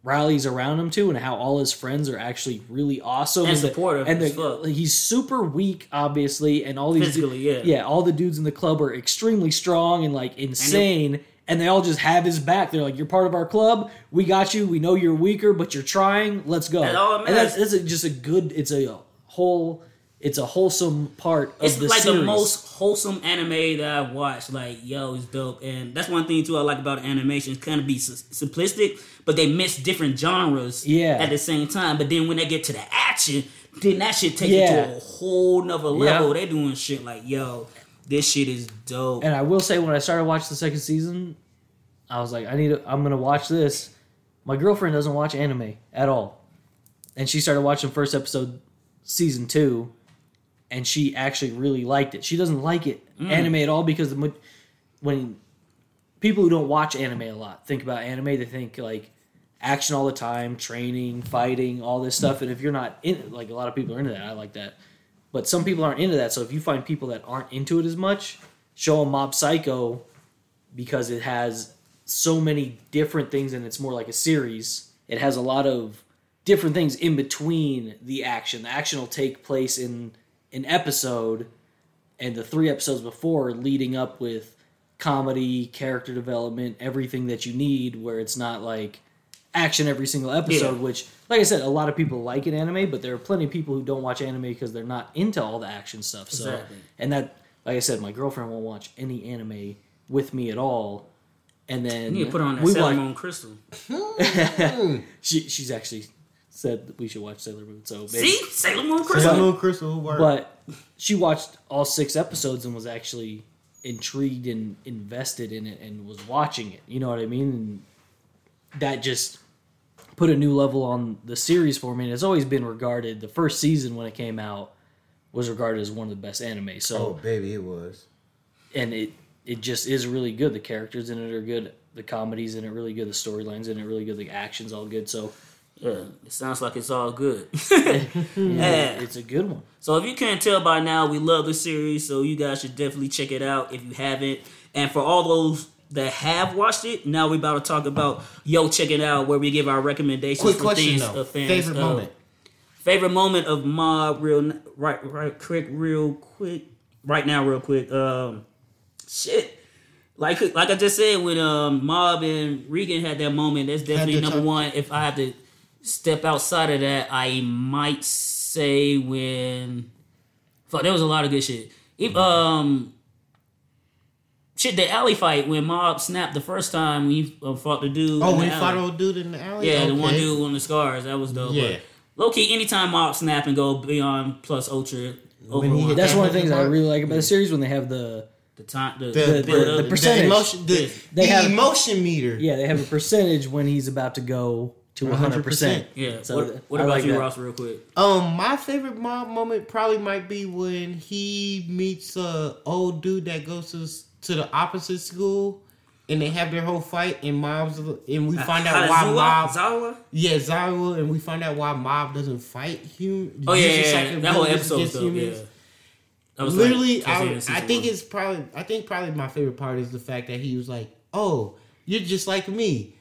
Speaker 3: rallies around him too, and how all his friends are actually really awesome
Speaker 1: And
Speaker 3: the-
Speaker 1: supportive
Speaker 3: and the, he's super weak, obviously, and all these
Speaker 1: Physically, yeah.
Speaker 3: yeah, all the dudes in the club are extremely strong and like insane, and, they all just have his back. They're like, "You're part of our club. We got you. We know you're weaker, but you're trying. Let's go."
Speaker 1: That's all
Speaker 3: and that's, that's a, just a good. It's a whole. It's a wholesome part of.
Speaker 1: It's
Speaker 3: the
Speaker 1: like
Speaker 3: series.
Speaker 1: the most wholesome anime that I've watched. Like, yo, it's dope, and that's one thing too I like about animation. It's kind of be s- simplistic, but they mix different genres,
Speaker 3: Yeah.
Speaker 1: at the same time. But then when they get to the action, then that shit takes it to a whole nother level.
Speaker 3: Yeah.
Speaker 1: They doing shit like, yo, this shit is dope.
Speaker 3: And I will say, when I started watching the second season, I was like, I need. To, I'm gonna watch this. My girlfriend doesn't watch anime at all, and she started watching first episode, season two, and she actually really liked it. She doesn't like it mm. anime at all because the, when people who don't watch anime a lot think about anime, they think like action all the time, training, fighting, all this stuff. And if you're not in, like a lot of people are into that, I like that. But some people aren't into that. So if you find people that aren't into it as much, show them Mob Psycho because it has so many different things and it's more like a series. It has a lot of different things in between the action. The action will take place in an episode and the three episodes before leading up with comedy, character development, everything that you need where it's not like action every single episode,
Speaker 1: Yeah.
Speaker 3: which like I said, a lot of people like in anime, but there are plenty of people who don't watch anime because they're not into all the action stuff. So
Speaker 1: Exactly.
Speaker 3: and that like I said, my girlfriend won't watch any anime with me at all. And then
Speaker 1: you need to put on that
Speaker 3: we
Speaker 1: Sailor Moon Crystal. Hmm.
Speaker 3: she she's actually said that we should watch Sailor Moon. So maybe,
Speaker 1: See, Sailor Moon Crystal.
Speaker 2: Sailor Moon Crystal work.
Speaker 3: but she watched all six episodes and was actually intrigued and invested in it and was watching it. You know what I mean? And that just put a new level on the series for me. And it's always been regarded. The first season when it came out was regarded as one of the best anime. So
Speaker 2: oh baby, it was.
Speaker 3: and it it just is really good. The characters in it are good. The comedies in it really good. The storylines in it really good. The action's all good. So
Speaker 1: Yeah, it sounds like it's all good.
Speaker 3: yeah,
Speaker 1: Yeah.
Speaker 3: it's a good one.
Speaker 1: So if you can't tell by now, we love the series, so you guys should definitely check it out if you haven't. And for all those that have watched it, now we're about to talk about Yo Check It Out, where we give our recommendations
Speaker 2: Quick question
Speaker 1: things
Speaker 2: though.
Speaker 1: of fans.
Speaker 2: Favorite
Speaker 1: of-
Speaker 2: moment.
Speaker 1: Favorite moment of Mob, real right, right, quick, real quick, right now, real quick. Um, shit, like like I just said, when um Mob and Reigen had that moment, that's definitely number one. If I have to step outside of that, I might say when fuck, there was a lot of good shit. If, um. Shit, the alley fight when Mob snapped the first time when he uh, fought the dude.
Speaker 2: Oh,
Speaker 1: in
Speaker 2: when
Speaker 1: the
Speaker 2: he fought
Speaker 1: alley.
Speaker 2: old dude in the alley.
Speaker 1: Yeah, the one dude on the scars. That was dope.
Speaker 2: Yeah.
Speaker 1: But low key, anytime Mob snap and go beyond plus ultra over
Speaker 2: When he hit
Speaker 3: That's one of the things I really like about the series when they have the
Speaker 1: the time, the,
Speaker 2: The,
Speaker 1: the,
Speaker 2: the,
Speaker 1: build
Speaker 3: the
Speaker 1: up.
Speaker 2: the
Speaker 3: percentage.
Speaker 2: emotion, the,
Speaker 3: They
Speaker 2: the
Speaker 3: have-
Speaker 2: emotion meter.
Speaker 3: yeah they have a percentage when he's about to go to 100 percent.
Speaker 1: yeah.
Speaker 3: So
Speaker 1: what what about
Speaker 3: like
Speaker 1: you,
Speaker 3: that.
Speaker 1: Ross? Real quick.
Speaker 2: Um, my favorite mob moment probably might be when he meets a old dude that goes to to the opposite school, and they have their whole fight, and mobs, and we find out why
Speaker 1: Hanazawa?
Speaker 2: mob,
Speaker 1: Zawa?
Speaker 2: yeah, Zawa, and we find out why mob doesn't fight human.
Speaker 1: Oh yeah, yeah, yeah. that whole episode was dope. Yeah. That was
Speaker 2: Literally,
Speaker 1: towards the end
Speaker 2: I, I think
Speaker 1: one.
Speaker 2: it's probably. I think probably my favorite part is the fact that he was like, "Oh, you're just like me.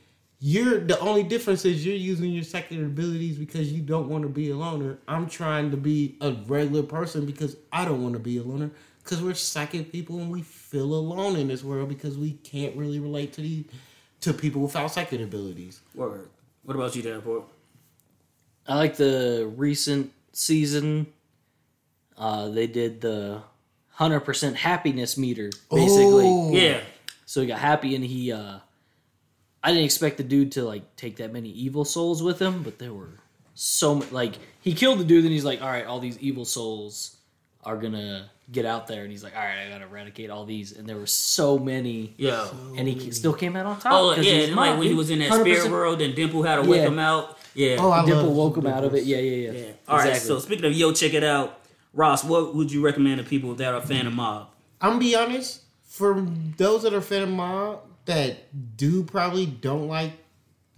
Speaker 2: You're the only difference is you're using your second abilities because you don't want to be a loner. I'm trying to be a regular person because I don't want to be a loner. Because we're psychic people and we feel alone in this world because we can't really relate to the to people without psychic abilities.
Speaker 1: Word. What about you, Davenport?
Speaker 3: I like the recent season. Uh, they did the 100% happiness meter basically.
Speaker 2: Oh.
Speaker 1: Yeah.
Speaker 3: So he got happy and he uh I didn't expect the dude to like take that many evil souls with him, but there were so many like he killed the dude and he's like, All right, all these evil souls are gonna get out there and he's like, All right, I gotta eradicate all these and there were so many
Speaker 1: Yo.
Speaker 3: and he still came out on top.
Speaker 1: Oh yeah, and like when he was in that
Speaker 3: 100%
Speaker 1: spirit world, and Dimple had to wake
Speaker 3: Yeah.
Speaker 1: him out. Yeah.
Speaker 2: Oh, I
Speaker 3: Dimple woke him out of it. Yeah, yeah, yeah.
Speaker 1: yeah. All right.
Speaker 3: Exactly.
Speaker 1: So speaking of yo, check it out. Ross, what would you recommend to people that are a fan of Mob?
Speaker 2: I'm gonna be honest. for those that are fan of mob that do probably don't like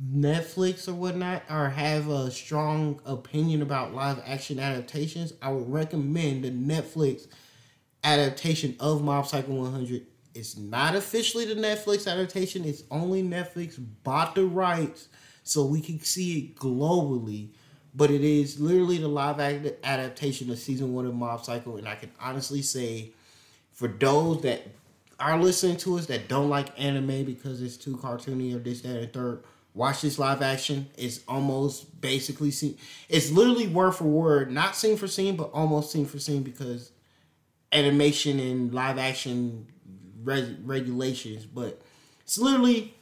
Speaker 2: Netflix or whatnot, or have a strong opinion about live action adaptations, I would recommend the Netflix adaptation of Mob Psycho 100. It's not officially the Netflix adaptation. It's only Netflix bought the rights so we can see it globally. But it is literally the live adaptation of season one of Mob Psycho, and I can honestly say, for those that are listening to us that don't like anime because it's too cartoony or this, that, and third, watch this live action. It's almost basically scene. It's literally word for word, not scene for scene, but almost scene for scene because animation and live action reg- regulations. But it's literally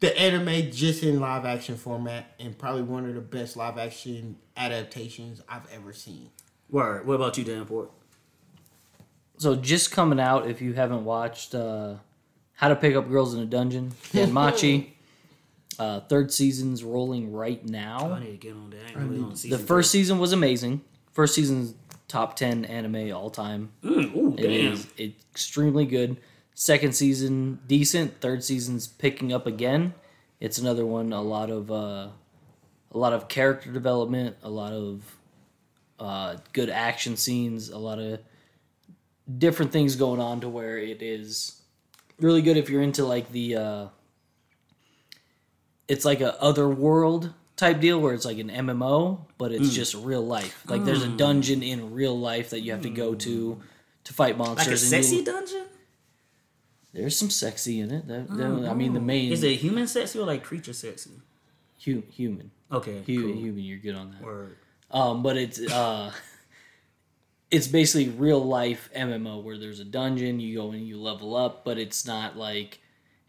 Speaker 2: the anime just in live action format, and probably one of the best live action adaptations I've ever seen.
Speaker 1: Word. What about you, Danport?
Speaker 3: So just coming out, if you haven't watched uh, How to Pick Up Girls in a Dungeon, Danmachi. uh, third season's rolling right now.
Speaker 1: I
Speaker 3: now.
Speaker 1: need to get on that. I ain't really on
Speaker 3: The
Speaker 1: season
Speaker 3: first season was amazing. First season's top ten anime all time.
Speaker 1: three. Mm, ooh,
Speaker 3: It
Speaker 1: damn.
Speaker 3: is extremely good. Second season decent. Third season's picking up again. It's another one. A lot of uh, a lot of character development. A lot of uh, good action scenes. A lot of different things going on to where it is really good if you're into like the. Uh, it's like a other world type deal where it's like an MMO, but it's just real life. Like there's a dungeon in real life that you have to go to to fight
Speaker 1: Like
Speaker 3: monsters.
Speaker 1: a
Speaker 3: and
Speaker 1: sexy
Speaker 3: you-
Speaker 1: dungeon?
Speaker 3: there's some sexy in it. That- that- I mean, the main
Speaker 1: Is it human sexy or like creature sexy?
Speaker 3: hu- human,
Speaker 1: Okay.
Speaker 3: Hu-
Speaker 1: cool.
Speaker 3: human. You're good on that.
Speaker 1: Word.
Speaker 3: Um, but it's uh, it's basically real life MMO where there's a dungeon, you go and you level up, but it's not like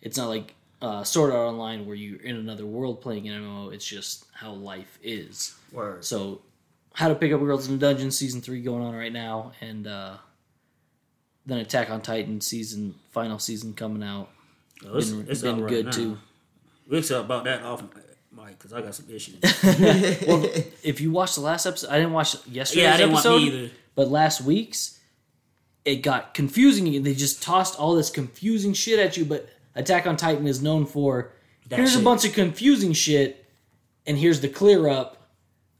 Speaker 3: it's not like uh, Sword Art Online where you're in another world playing an MMO. It's just how life is.
Speaker 1: Word.
Speaker 3: So, How to Pick Up Girls in a Dungeon season three going on right now, and uh, then Attack on Titan season final season coming out.
Speaker 1: Oh, it's,
Speaker 3: Been,
Speaker 1: it's
Speaker 3: been
Speaker 1: right
Speaker 3: good
Speaker 1: now.
Speaker 3: too.
Speaker 1: We'll talk about that off mic because I got some issues.
Speaker 3: Well, if you watched the last episode, I didn't watch yesterday's
Speaker 1: yeah, I didn't want
Speaker 3: episode,
Speaker 1: me either.
Speaker 3: But last week's it got confusing. They just tossed all this confusing shit at you. But Attack on Titan is known for
Speaker 1: That
Speaker 3: here's a bunch of confusing shit, and here's the clear up.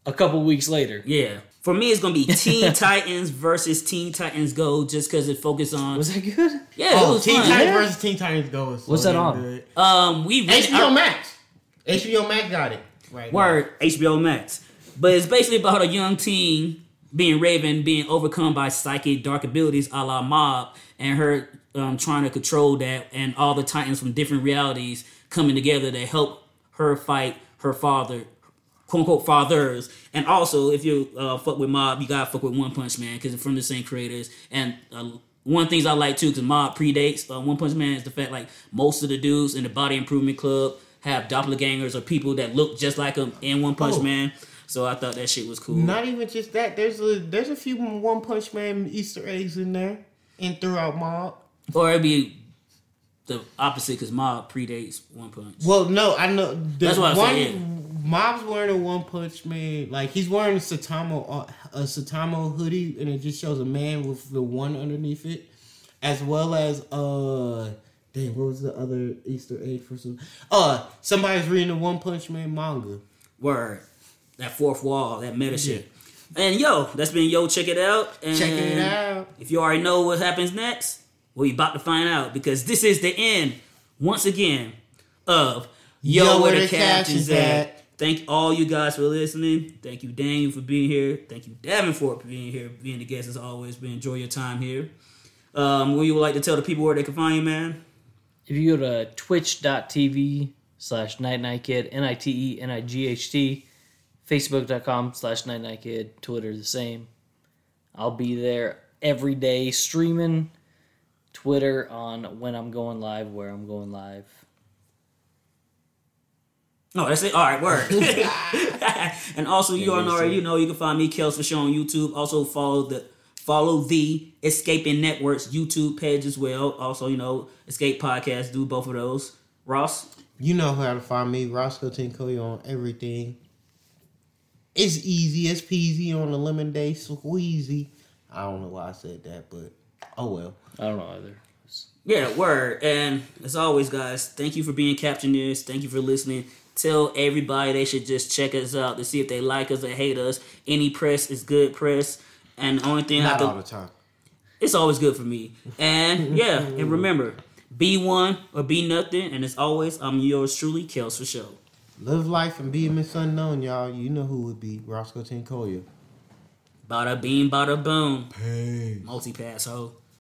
Speaker 3: A couple weeks later,
Speaker 1: Yeah. For me, it's gonna be Teen Titans versus Teen Titans Go, just because it focused on.
Speaker 3: was that good?
Speaker 1: yeah, it
Speaker 2: Oh,
Speaker 1: was
Speaker 2: Teen
Speaker 1: fun.
Speaker 2: Titans
Speaker 3: Yeah.
Speaker 2: versus Teen Titans Go. is so
Speaker 3: What's that on?
Speaker 2: good.
Speaker 1: Um, we really,
Speaker 2: HBO Max. HBO Max got it. Right. now.
Speaker 1: Word, HBO Max. But it's basically about a young teen being Raven, being overcome by psychic dark abilities a la Mob, and her um, trying to control that, and all the Titans from different realities coming together to help her fight her father, quote unquote fathers. And also, if you uh, fuck with Mob, you gotta fuck with One Punch Man because it's from the same creators. And uh, one of the things I like too, because Mob predates uh, One Punch Man, is the fact like most of the dudes in the Body Improvement Club have doppelgangers or people that look just like them in One Punch
Speaker 2: Oh.
Speaker 1: Man. So I thought that shit was cool.
Speaker 2: Not even just that. There's a there's a few One Punch Man Easter eggs in there and throughout Mob.
Speaker 1: or it'd be the opposite because Mob predates One Punch.
Speaker 2: Well, no, I know.
Speaker 1: That's
Speaker 2: There's
Speaker 1: what I
Speaker 2: one,
Speaker 1: yeah.
Speaker 2: Mob's wearing a One Punch Man. Like he's wearing a Saitama uh, a Saitama hoodie, and it just shows a man with the one underneath it, as well as uh. Dang, what was the other Easter egg for some? Uh, somebody's reading the One Punch Man manga.
Speaker 1: Word. That fourth wall, that meta shit. And yo, that's been yo, check it out. And
Speaker 2: Check it out.
Speaker 1: If you already know what happens next, well, you about to find out because this is the end, once again, of Yo, where, the captions at. Thank all you guys for listening. Thank you, Daniel, for being here. Thank you, Davenport, for being here, being the guest as always. We enjoy your time here. Um, would you like to tell the people where they can find you, man?
Speaker 3: If you go to twitch.tv slash night night kid, N I T E N I G H T, facebook.com slash night night kid, Twitter the same. I'll be there every day streaming Twitter on when I'm going live, where I'm going live.
Speaker 1: Oh, that's it. All right, word. and also, you all know already. You know, you can find me, Kels for Show on YouTube. Also, follow the follow the Escaping Networks YouTube page as well. Also, you know, Escape Podcast. Do both of those. Ross.
Speaker 2: You know how to find me, Roscoe Tinkoya on everything. It's easy, it's peasy on the lemon day squeezy. I don't know why I said that, but oh well.
Speaker 3: I don't know either.
Speaker 1: Yeah, word. And as always, guys, thank you for being Captioneers. Thank you for listening. Tell everybody they should just check us out to see if they like us or hate us. Any press is good press. And the only thing I
Speaker 2: Not
Speaker 1: can,
Speaker 2: all the time.
Speaker 1: it's always good for me. And yeah, and remember, be one or be nothing. And as always, I'm yours truly, Kels for show.
Speaker 2: Live life and be a Miss Unknown, y'all. You know who would be Roscoe Tinkoya.
Speaker 1: Bada beam, bada boom.
Speaker 2: Hey.
Speaker 1: Multi pass, ho.